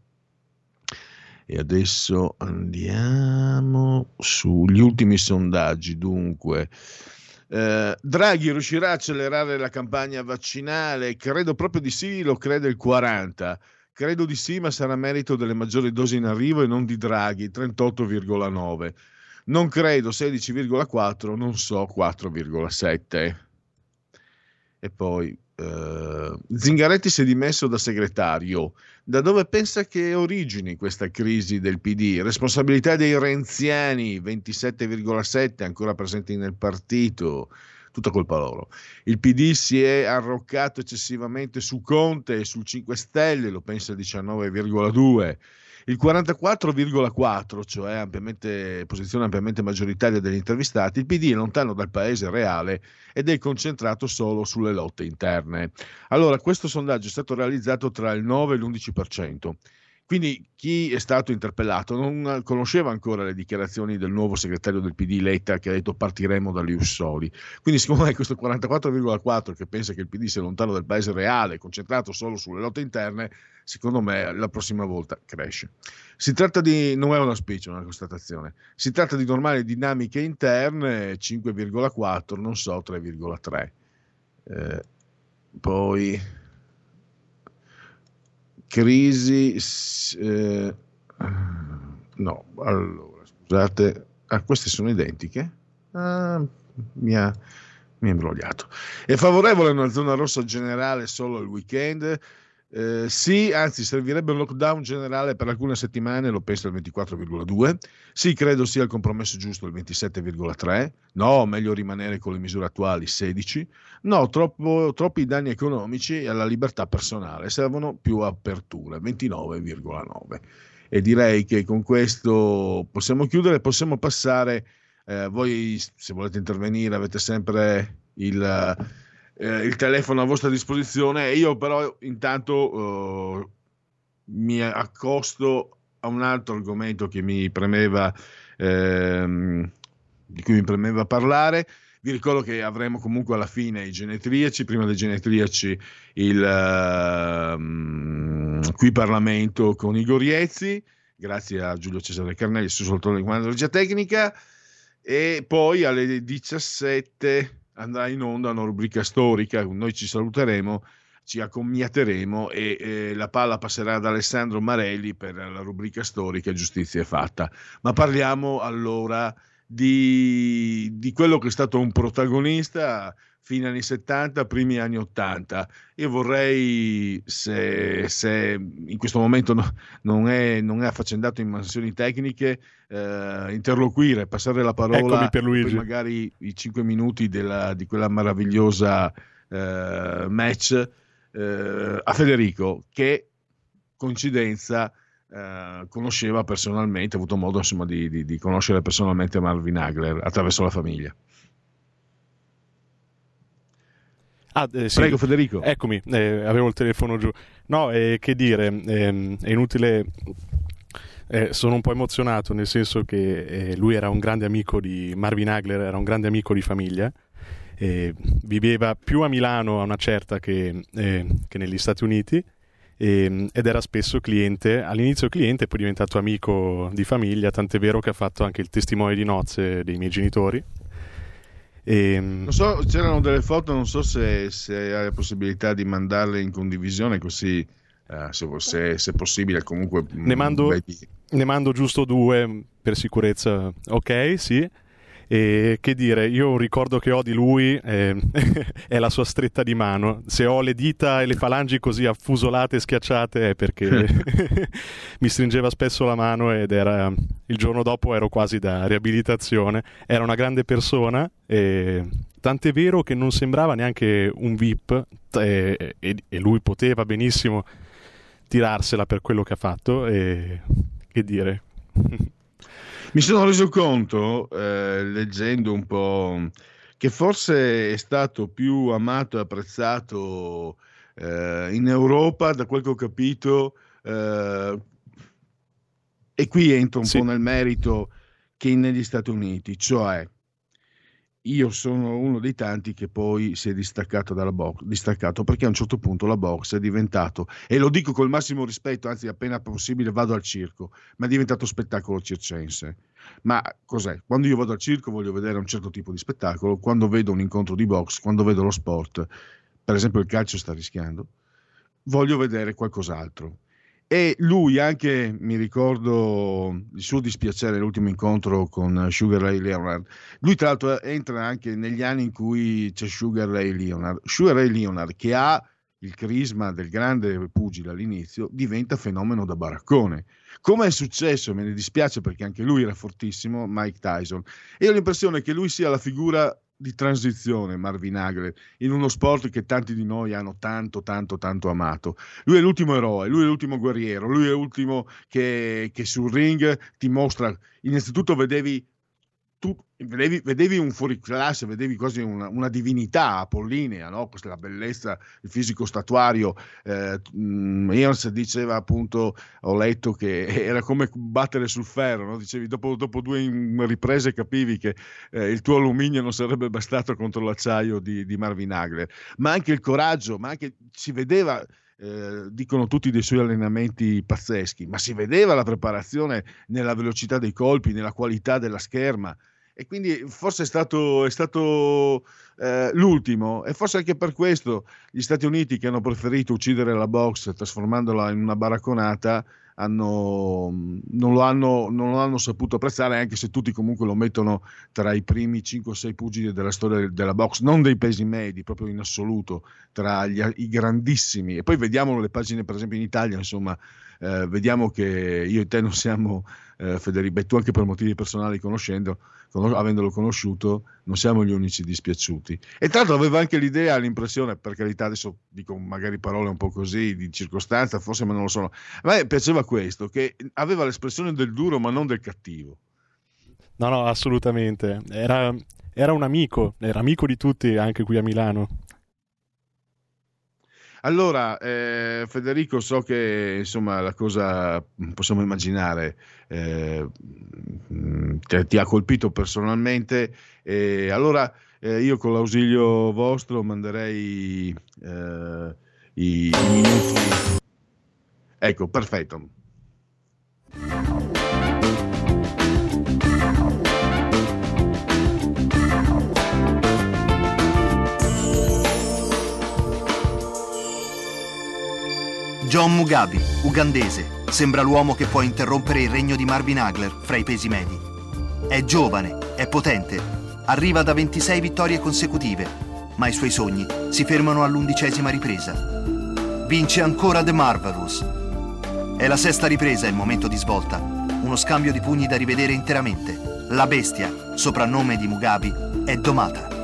E adesso andiamo sugli ultimi sondaggi, dunque. Eh, Draghi riuscirà a accelerare la campagna vaccinale? Credo proprio di sì, lo crede il 40. Credo di sì, ma sarà merito delle maggiori dosi in arrivo e non di Draghi, 38,9. Non credo, 16,4, non so, 4,7. E poi eh, Zingaretti si è dimesso da segretario. Da dove pensa che origini questa crisi del PD? Responsabilità dei renziani, 27,7 ancora presenti nel partito, tutta colpa loro. Il PD si è arroccato eccessivamente su Conte e sul 5 Stelle, lo pensa 19,2 il 44,4, cioè ampiamente, posizione ampiamente maggioritaria degli intervistati, il PD è lontano dal paese reale ed è concentrato solo sulle lotte interne. Allora, questo sondaggio è stato realizzato tra il 9 e l'11%. Quindi chi è stato interpellato non conosceva ancora le dichiarazioni del nuovo segretario del PD Letta che ha detto partiremo dagli Ussoli. Quindi secondo me [LAUGHS] questo 44,4 che pensa che il PD sia lontano dal paese reale, concentrato solo sulle lotte interne, secondo me la prossima volta cresce. Si tratta di, non è una speech, è una constatazione, si tratta di normali dinamiche interne 5,4, non so 3,3. Eh, poi crisi eh, no allora scusate ah, queste sono identiche ah, mi ha mi ha imbrogliato. È favorevole a una zona rossa generale solo il weekend? Eh, sì, anzi, servirebbe un lockdown generale per alcune settimane, lo penso il 24,2. Sì, credo sia il compromesso giusto il 27,3. No, meglio rimanere con le misure attuali 16. No, troppo, troppi danni economici alla libertà personale, servono più aperture 29,9. E direi che con questo possiamo chiudere, possiamo passare. Eh, voi, se volete intervenire, avete sempre il eh, il telefono a vostra disposizione. Io però intanto eh, mi accosto a un altro argomento che mi premeva, ehm, di cui mi premeva parlare. Vi ricordo che avremo comunque alla fine i genetriaci, prima dei genetriaci il uh, qui Parlamento con Igor Iezzi, grazie a Giulio Cesare Carnelli, su soltanto di comando regia tecnica, e poi alle 17 andrà in onda una rubrica storica, noi ci saluteremo, ci accomiateremo e eh, la palla passerà ad Alessandro Marelli per la rubrica storica Giustizia è fatta. Ma parliamo allora di, di quello che è stato un protagonista fine anni 70, primi anni 80. Io vorrei, se, se in questo momento no, non, è, non, è, affaccendato in mansioni tecniche, eh, interloquire, passare la parola per Luigi. magari i 5 minuti della, di quella meravigliosa eh, match eh, a Federico, che coincidenza Uh, conosceva personalmente, ha avuto modo insomma, di, di, di, conoscere personalmente Marvin Hagler attraverso la famiglia. Ah, eh, sì. Prego Federico. Eccomi, eh, avevo il telefono giù. No, eh, che dire, ehm, è inutile... Eh, sono un po' emozionato nel senso che eh, lui era un grande amico di Marvin Hagler, era un grande amico di famiglia. viveva più a Milano a una certa che, eh, che negli Stati Uniti ehm, ed era spesso cliente, all'inizio cliente, poi diventato amico di famiglia, tant'è vero che ha fatto anche il testimone di nozze dei miei genitori e... Ehm, non so, c'erano delle foto, non so se, se hai la possibilità di mandarle in condivisione così, uh, se, se, se, possibile comunque... Ne mando, ne mando giusto due per sicurezza, ok, sì. E che dire, io un ricordo che ho di lui eh, [LAUGHS] è la sua stretta di mano. Se ho le dita e le falangi così affusolate e schiacciate è perché [LAUGHS] mi stringeva spesso la mano ed era il giorno dopo ero quasi da riabilitazione. Era una grande persona e tant'è vero che non sembrava neanche un VIP e, e, e lui poteva benissimo tirarsela per quello che ha fatto e che dire. [LAUGHS] Mi sono reso conto, eh, leggendo un po', che forse è stato più amato e apprezzato eh, in Europa, da quel che ho capito, eh, e qui entro un sì. po' nel merito, che negli Stati Uniti, cioè io sono uno dei tanti che poi si è distaccato dalla box, distaccato perché a un certo punto la box è diventato, e lo dico col massimo rispetto, anzi appena possibile vado al circo, ma è diventato spettacolo circense. Ma cos'è? Quando io vado al circo voglio vedere un certo tipo di spettacolo, quando vedo un incontro di box, quando vedo lo sport, per esempio il calcio sta rischiando, voglio vedere qualcos'altro. E lui anche, mi ricordo il suo dispiacere l'ultimo incontro con Sugar Ray Leonard. Lui tra l'altro entra anche negli anni in cui c'è Sugar Ray Leonard. Sugar Ray Leonard che ha il crisma del grande pugile all'inizio, diventa fenomeno da baraccone. Come è successo, me ne dispiace perché anche lui era fortissimo, Mike Tyson. E ho l'impressione che lui sia la figura di transizione Marvin Hagler in uno sport che tanti di noi hanno tanto tanto tanto amato. Lui è l'ultimo eroe, lui è l'ultimo guerriero lui è l'ultimo che, che sul ring ti mostra innanzitutto vedevi tu vedevi, vedevi un fuoriclasse, vedevi quasi una, una divinità apollinea, no? questa la bellezza, il fisico statuario. Eh, Earns diceva appunto, ho letto che [LAUGHS] era come battere sul ferro, no? dicevi dopo, dopo, due riprese capivi che eh, il tuo alluminio non sarebbe bastato contro l'acciaio di, di Marvin Hagler, ma anche il coraggio, ma anche si vedeva eh, dicono tutti dei suoi allenamenti pazzeschi, ma si vedeva la preparazione nella velocità dei colpi, nella qualità della scherma. E quindi forse è stato, è stato eh, l'ultimo, e forse anche per questo gli Stati Uniti che hanno preferito uccidere la box trasformandola in una baracconata hanno, non, lo hanno, non, lo hanno, saputo apprezzare, anche se tutti comunque lo mettono tra i primi 5 o 6 pugili della storia della box, non dei pesi medi, proprio in assoluto, tra gli, i grandissimi. E poi vediamo le pagine, per esempio in Italia, insomma, eh, vediamo che io e te non siamo, eh, Federico, tu anche per motivi personali conoscendo, con, avendolo conosciuto, non siamo gli unici dispiaciuti. E tra l'altro aveva anche l'idea, l'impressione, per carità, adesso dico magari parole un po' così di circostanza, forse ma non lo sono. A me piaceva questo, che aveva l'espressione del duro ma non del cattivo. No, no, assolutamente. Era, era un amico, era amico di tutti anche qui a Milano. Allora, eh, Federico, so che insomma la cosa possiamo immaginare eh, ti, ti, ha colpito personalmente. E allora eh, io con l'ausilio vostro manderei eh, i, i minuti. Ecco, perfetto. John Mugabe, ugandese, sembra l'uomo che può interrompere il regno di Marvin Hagler fra i pesi medi. È giovane, è potente, arriva da 26 vittorie consecutive, ma i suoi sogni si fermano all'undicesima ripresa. Vince ancora The Marvelous. È la sesta ripresa il momento di svolta, uno scambio di pugni da rivedere interamente. La bestia, soprannome di Mugabe, è domata.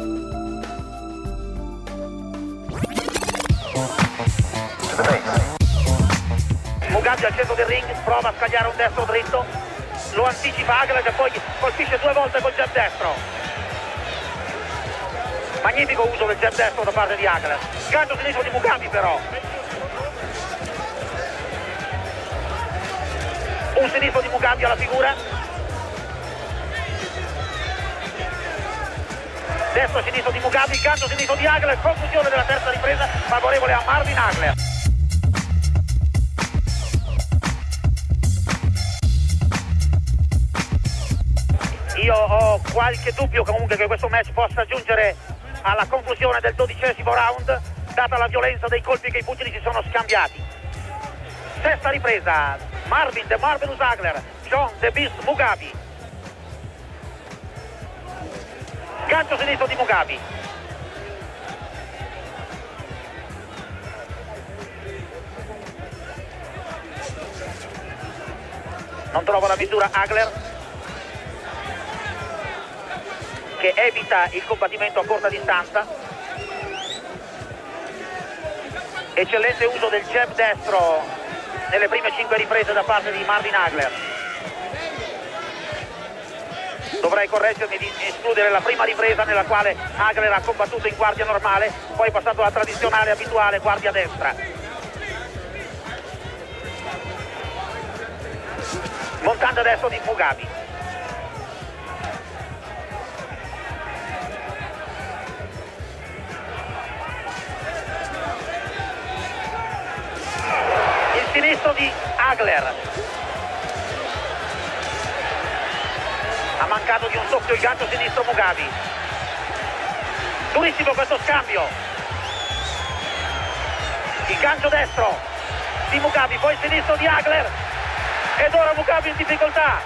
Del ring, prova a scagliare un destro dritto, lo anticipa Agler che poi colpisce due volte col jab destro. Magnifico uso del jab destro da parte di Agler. Gancio sinistro di Mugabe però. Un sinistro di Mugabe alla figura. Destro sinistro di Mugabe, gancio sinistro di Agler, conclusione della terza ripresa favorevole a Marvin Agler. Io ho qualche dubbio comunque che questo match possa giungere alla conclusione del dodicesimo round, data la violenza dei colpi che i pugili si sono scambiati. Sesta ripresa, Marvin The Marvelous Hagler, John The Beast Mugabe. Gancio sinistro di Mugabe. Non trova la misura Hagler che evita il combattimento a corta distanza. Eccellente uso del jab destro nelle prime cinque riprese da parte di Marvin Hagler. Dovrei correggermi di escludere la prima ripresa nella quale Hagler ha combattuto in guardia normale, poi è passato alla tradizionale abituale guardia destra. Montando adesso di Mugabe. Sinistro di Hagler. Ha mancato di un soffio il gancio sinistro Mugabe. Durissimo questo scambio. Il gancio destro di Mugabe, poi il sinistro di Hagler. Ed ora Mugabe in difficoltà.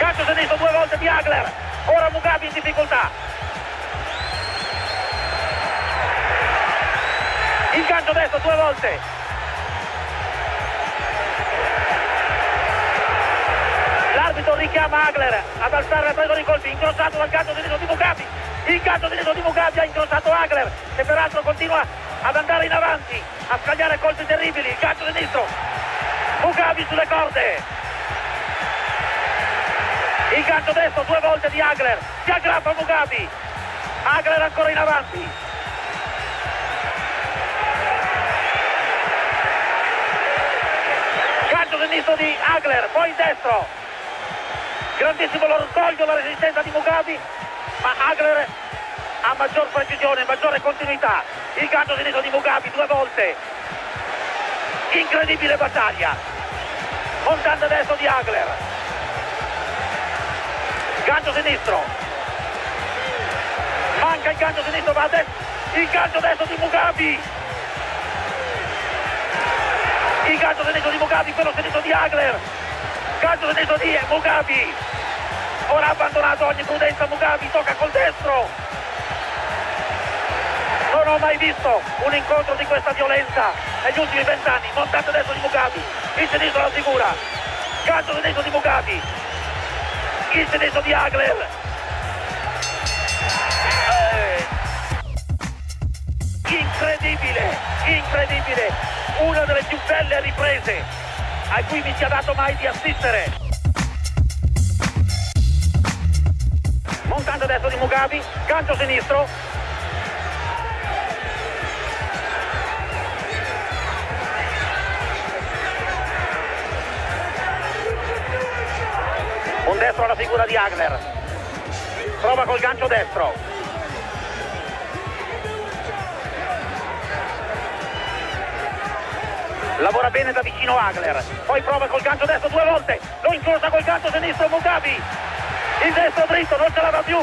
Gancio sinistro due volte di Hagler. Ora Mugabe in difficoltà. Il gancio destro due volte. L'arbitro richiama Hagler ad alzare la presa dei colpi incrociato dal gancio sinistro di Mugabi il gancio sinistro di Mugabi ha incrociato Hagler che peraltro continua ad andare in avanti a scagliare colpi terribili. Il gancio sinistro Mugabi sulle corde. Il gancio destro due volte di Agler si aggrappa Mugabi Agler ancora in avanti sinistro di Agler poi il destro. Grandissimo l'orgoglio la resistenza di Mugabi ma Agler ha maggior precisione maggiore continuità. Il gancio sinistro di Mugabi due volte. Incredibile battaglia. Montante destro di Agler gancio sinistro. Manca il gancio sinistro va a il gancio destro di Mugabi il gancio sinistro di Mugabi quello sinistro di Agler gancio sinistro di Mugabi ora ha abbandonato ogni prudenza Mugabi tocca col destro. Non ho mai visto un incontro di questa violenza negli ultimi vent'anni. Montante destro di Mugabi il sinistro la figura. Gancio sinistro di Mugabi il sinistro di Agler Eh, incredibile incredibile una delle più belle riprese a cui mi sia dato mai di assistere. Montante destro di Mugabi gancio sinistro. Un destro alla figura di Agler prova col gancio destro lavora bene da vicino Agler poi prova col gancio destro due volte. Lo incrocia col gancio sinistro Mugabi il destro dritto non ce l'ava più.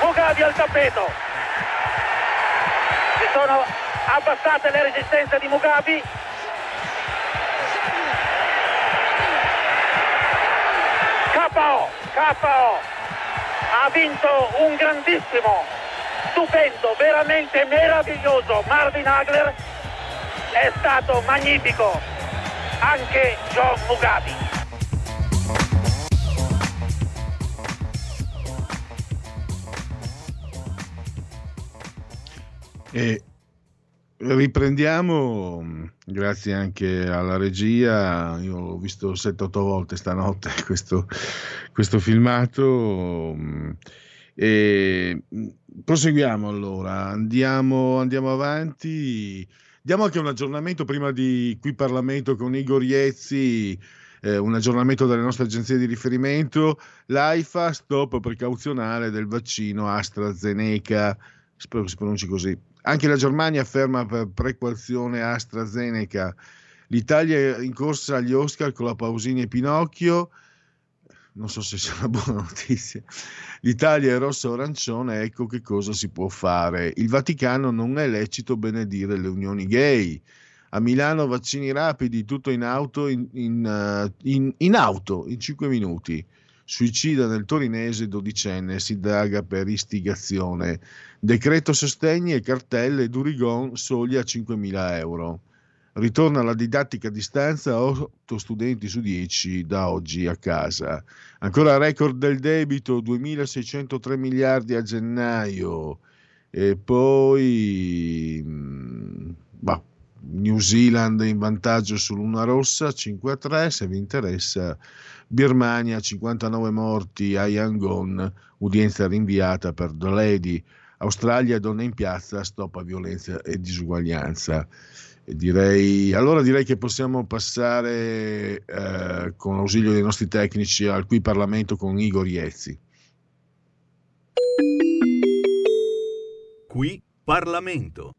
Mugabi al tappeto. Si sono abbassate le resistenze di Mugabi KO, KO, ha vinto un grandissimo, stupendo, veramente meraviglioso Marvin Hagler, è stato magnifico anche John Mugabi. E riprendiamo, grazie anche alla regia, io l'ho visto 7-8 volte stanotte [LAUGHS] questo, questo filmato. E proseguiamo allora, andiamo, andiamo avanti. Diamo anche un aggiornamento prima di qui Parlamento con Igor Iezzi, eh, un aggiornamento dalle nostre agenzie di riferimento. L'AIFA, stop precauzionale del vaccino AstraZeneca, spero si pronunci così. Anche la Germania afferma per precauzione AstraZeneca. L'Italia è in corsa agli Oscar con la Pausini e Pinocchio. Non so se sia una buona notizia. L'Italia è rossa o arancione, ecco che cosa si può fare. Il Vaticano non è lecito benedire le unioni gay. A Milano vaccini rapidi, tutto in auto in, in, in, in auto, in 5 minuti. Suicida nel torinese dodicenne, si daga per istigazione. Decreto sostegni e cartelle Durigon sogli a 5.000 euro. Ritorna la didattica a distanza, 8 studenti su 10 da oggi a casa. Ancora record del debito, 2.603 miliardi a gennaio. E poi... Bah, New Zealand in vantaggio sull'una rossa 5 a 3 se vi interessa Birmania 59 morti a Yangon udienza rinviata per The Lady Australia donne in piazza stop a violenza e disuguaglianza direi, allora direi che possiamo passare eh, con l'ausilio dei nostri tecnici al qui Parlamento con Igor Iezzi Qui Parlamento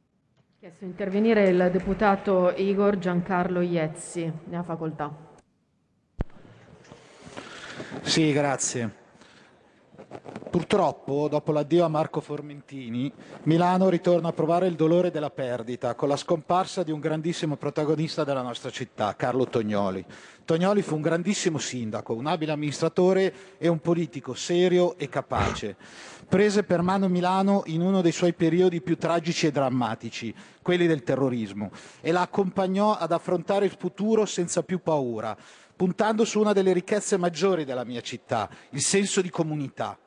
Chiesto di intervenire il deputato Igor Giancarlo Iezzi. Ne ha facoltà. Sì, grazie. Purtroppo, dopo l'addio a Marco Formentini, Milano ritorna a provare il dolore della perdita con la scomparsa di un grandissimo protagonista della nostra città, Carlo Tognoli. Tognoli fu un grandissimo sindaco, un abile amministratore e un politico serio e capace. Prese per mano Milano in uno dei suoi periodi più tragici e drammatici, quelli del terrorismo, e la accompagnò ad affrontare il futuro senza più paura, puntando su una delle ricchezze maggiori della mia città, il senso di comunità.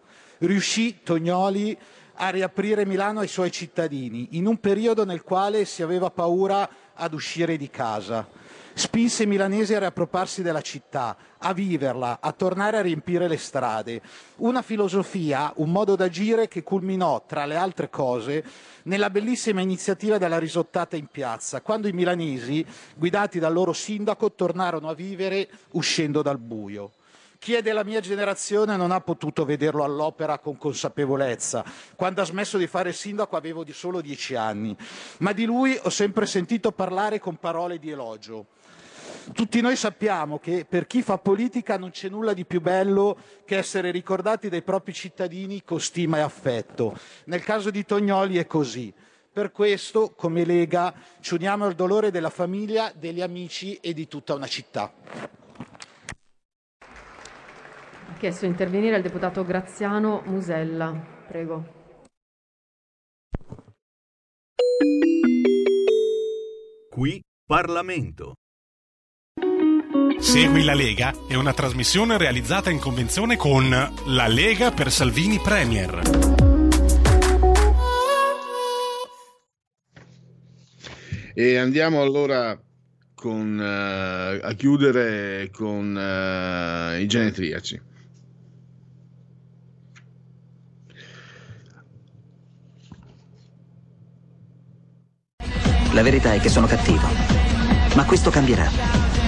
Riuscì Tognoli a riaprire Milano ai suoi cittadini in un periodo nel quale si aveva paura ad uscire di casa. Spinse i milanesi a riappropriarsi della città, a viverla, a tornare a riempire le strade. Una filosofia, un modo d'agire che culminò, tra le altre cose, nella bellissima iniziativa della risottata in piazza, quando i milanesi, guidati dal loro sindaco, tornarono a vivere uscendo dal buio. Chi è della mia generazione non ha potuto vederlo all'opera con consapevolezza. Quando ha smesso di fare sindaco avevo solo dieci anni, ma di lui ho sempre sentito parlare con parole di elogio. Tutti noi sappiamo che per chi fa politica non c'è nulla di più bello che essere ricordati dai propri cittadini con stima e affetto. Nel caso di Tognoli è così. Per questo, come Lega, ci uniamo al dolore della famiglia, degli amici e di tutta una città. Ha chiesto di intervenire il deputato Graziano Musella. Prego. Qui Parlamento. Segui la Lega è una trasmissione realizzata in convenzione con La Lega per Salvini Premier. E andiamo allora con, eh, a chiudere con eh, i genetriaci. La verità è che sono cattivo. Ma questo cambierà.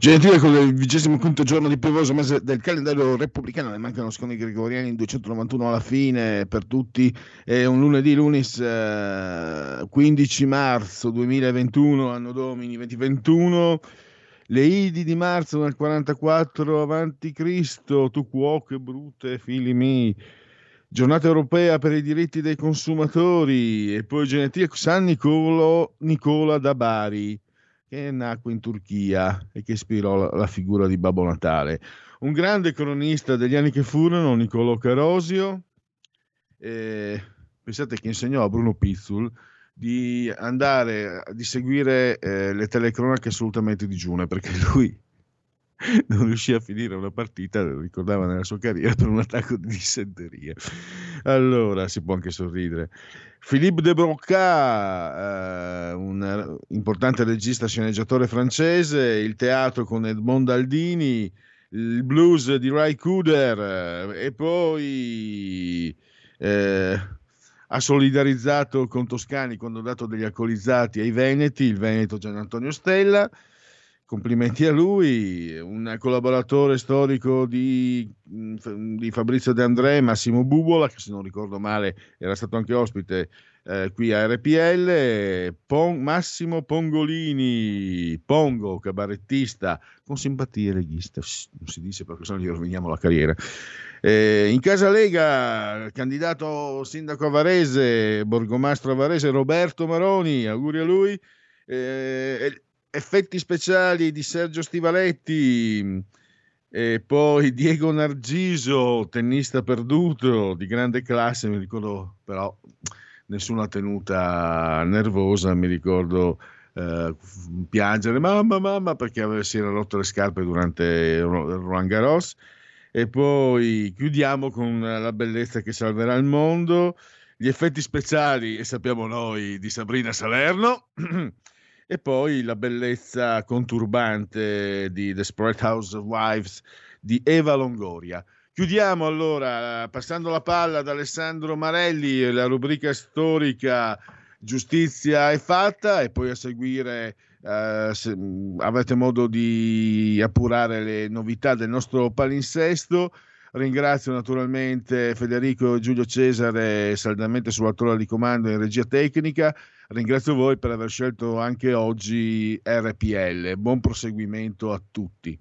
Gentile con il vigesimo quinto giorno di piovoso mese del calendario repubblicano, ne mancano secondo i gregoriani in 291 alla fine per tutti, è un lunedì, lunis eh, 15 marzo 2021, anno domini 2021, le Idi di marzo nel 44 avanti Cristo, tu cuoche brute figli miei, giornata europea per i diritti dei consumatori. E poi genetica San Nicolo, Nicola da Bari che nacque in Turchia e che ispirò la, figura di Babbo Natale. Un grande cronista degli anni che furono, Niccolò Carosio, eh, pensate che insegnò a Bruno Pizzul di andare, di seguire eh, le telecronache assolutamente digiune, perché lui [LAUGHS] non riuscì a finire una partita, lo ricordava nella sua carriera, per un attacco di dissenteria. Allora, si può anche sorridere. Philippe de Broca, eh, un importante regista sceneggiatore francese, il teatro con Edmond Aldini, il blues di Ray Cooder eh, e poi eh, ha solidarizzato con Toscani quando ha dato degli alcolizzati ai Veneti, il Veneto Gian Antonio Stella complimenti a lui, un collaboratore storico di, di, Fabrizio De André, Massimo Bubola, che se non ricordo male era stato anche ospite eh, qui a RPL, Pon, Massimo Pongolini, Pongo, cabarettista, con simpatia leghista, non si dice perché se no gli roviniamo la carriera. Eh, in casa Lega, candidato sindaco a Varese, borgomastro a Varese, Roberto Maroni, auguri a lui. Eh, effetti speciali di Sergio Stivaletti, e poi Diego Nargiso, tennista perduto di grande classe, mi ricordo però nessuna tenuta nervosa, mi ricordo eh, piangere mamma mamma perché si era rotto le scarpe durante Roland Garros. E poi chiudiamo con la bellezza che salverà il mondo, gli effetti speciali e sappiamo noi di Sabrina Salerno [CLEARS THROAT] e poi la bellezza conturbante di The Spread House of Wives di Eva Longoria. Chiudiamo allora passando la palla ad Alessandro Marelli, la rubrica storica Giustizia è fatta e poi a seguire eh, se avete modo di appurare le novità del nostro palinsesto. Ringrazio naturalmente Federico Giulio Cesare saldamente sulla torre di comando in regia tecnica. Ringrazio voi per aver scelto anche oggi RPL. Buon proseguimento a tutti.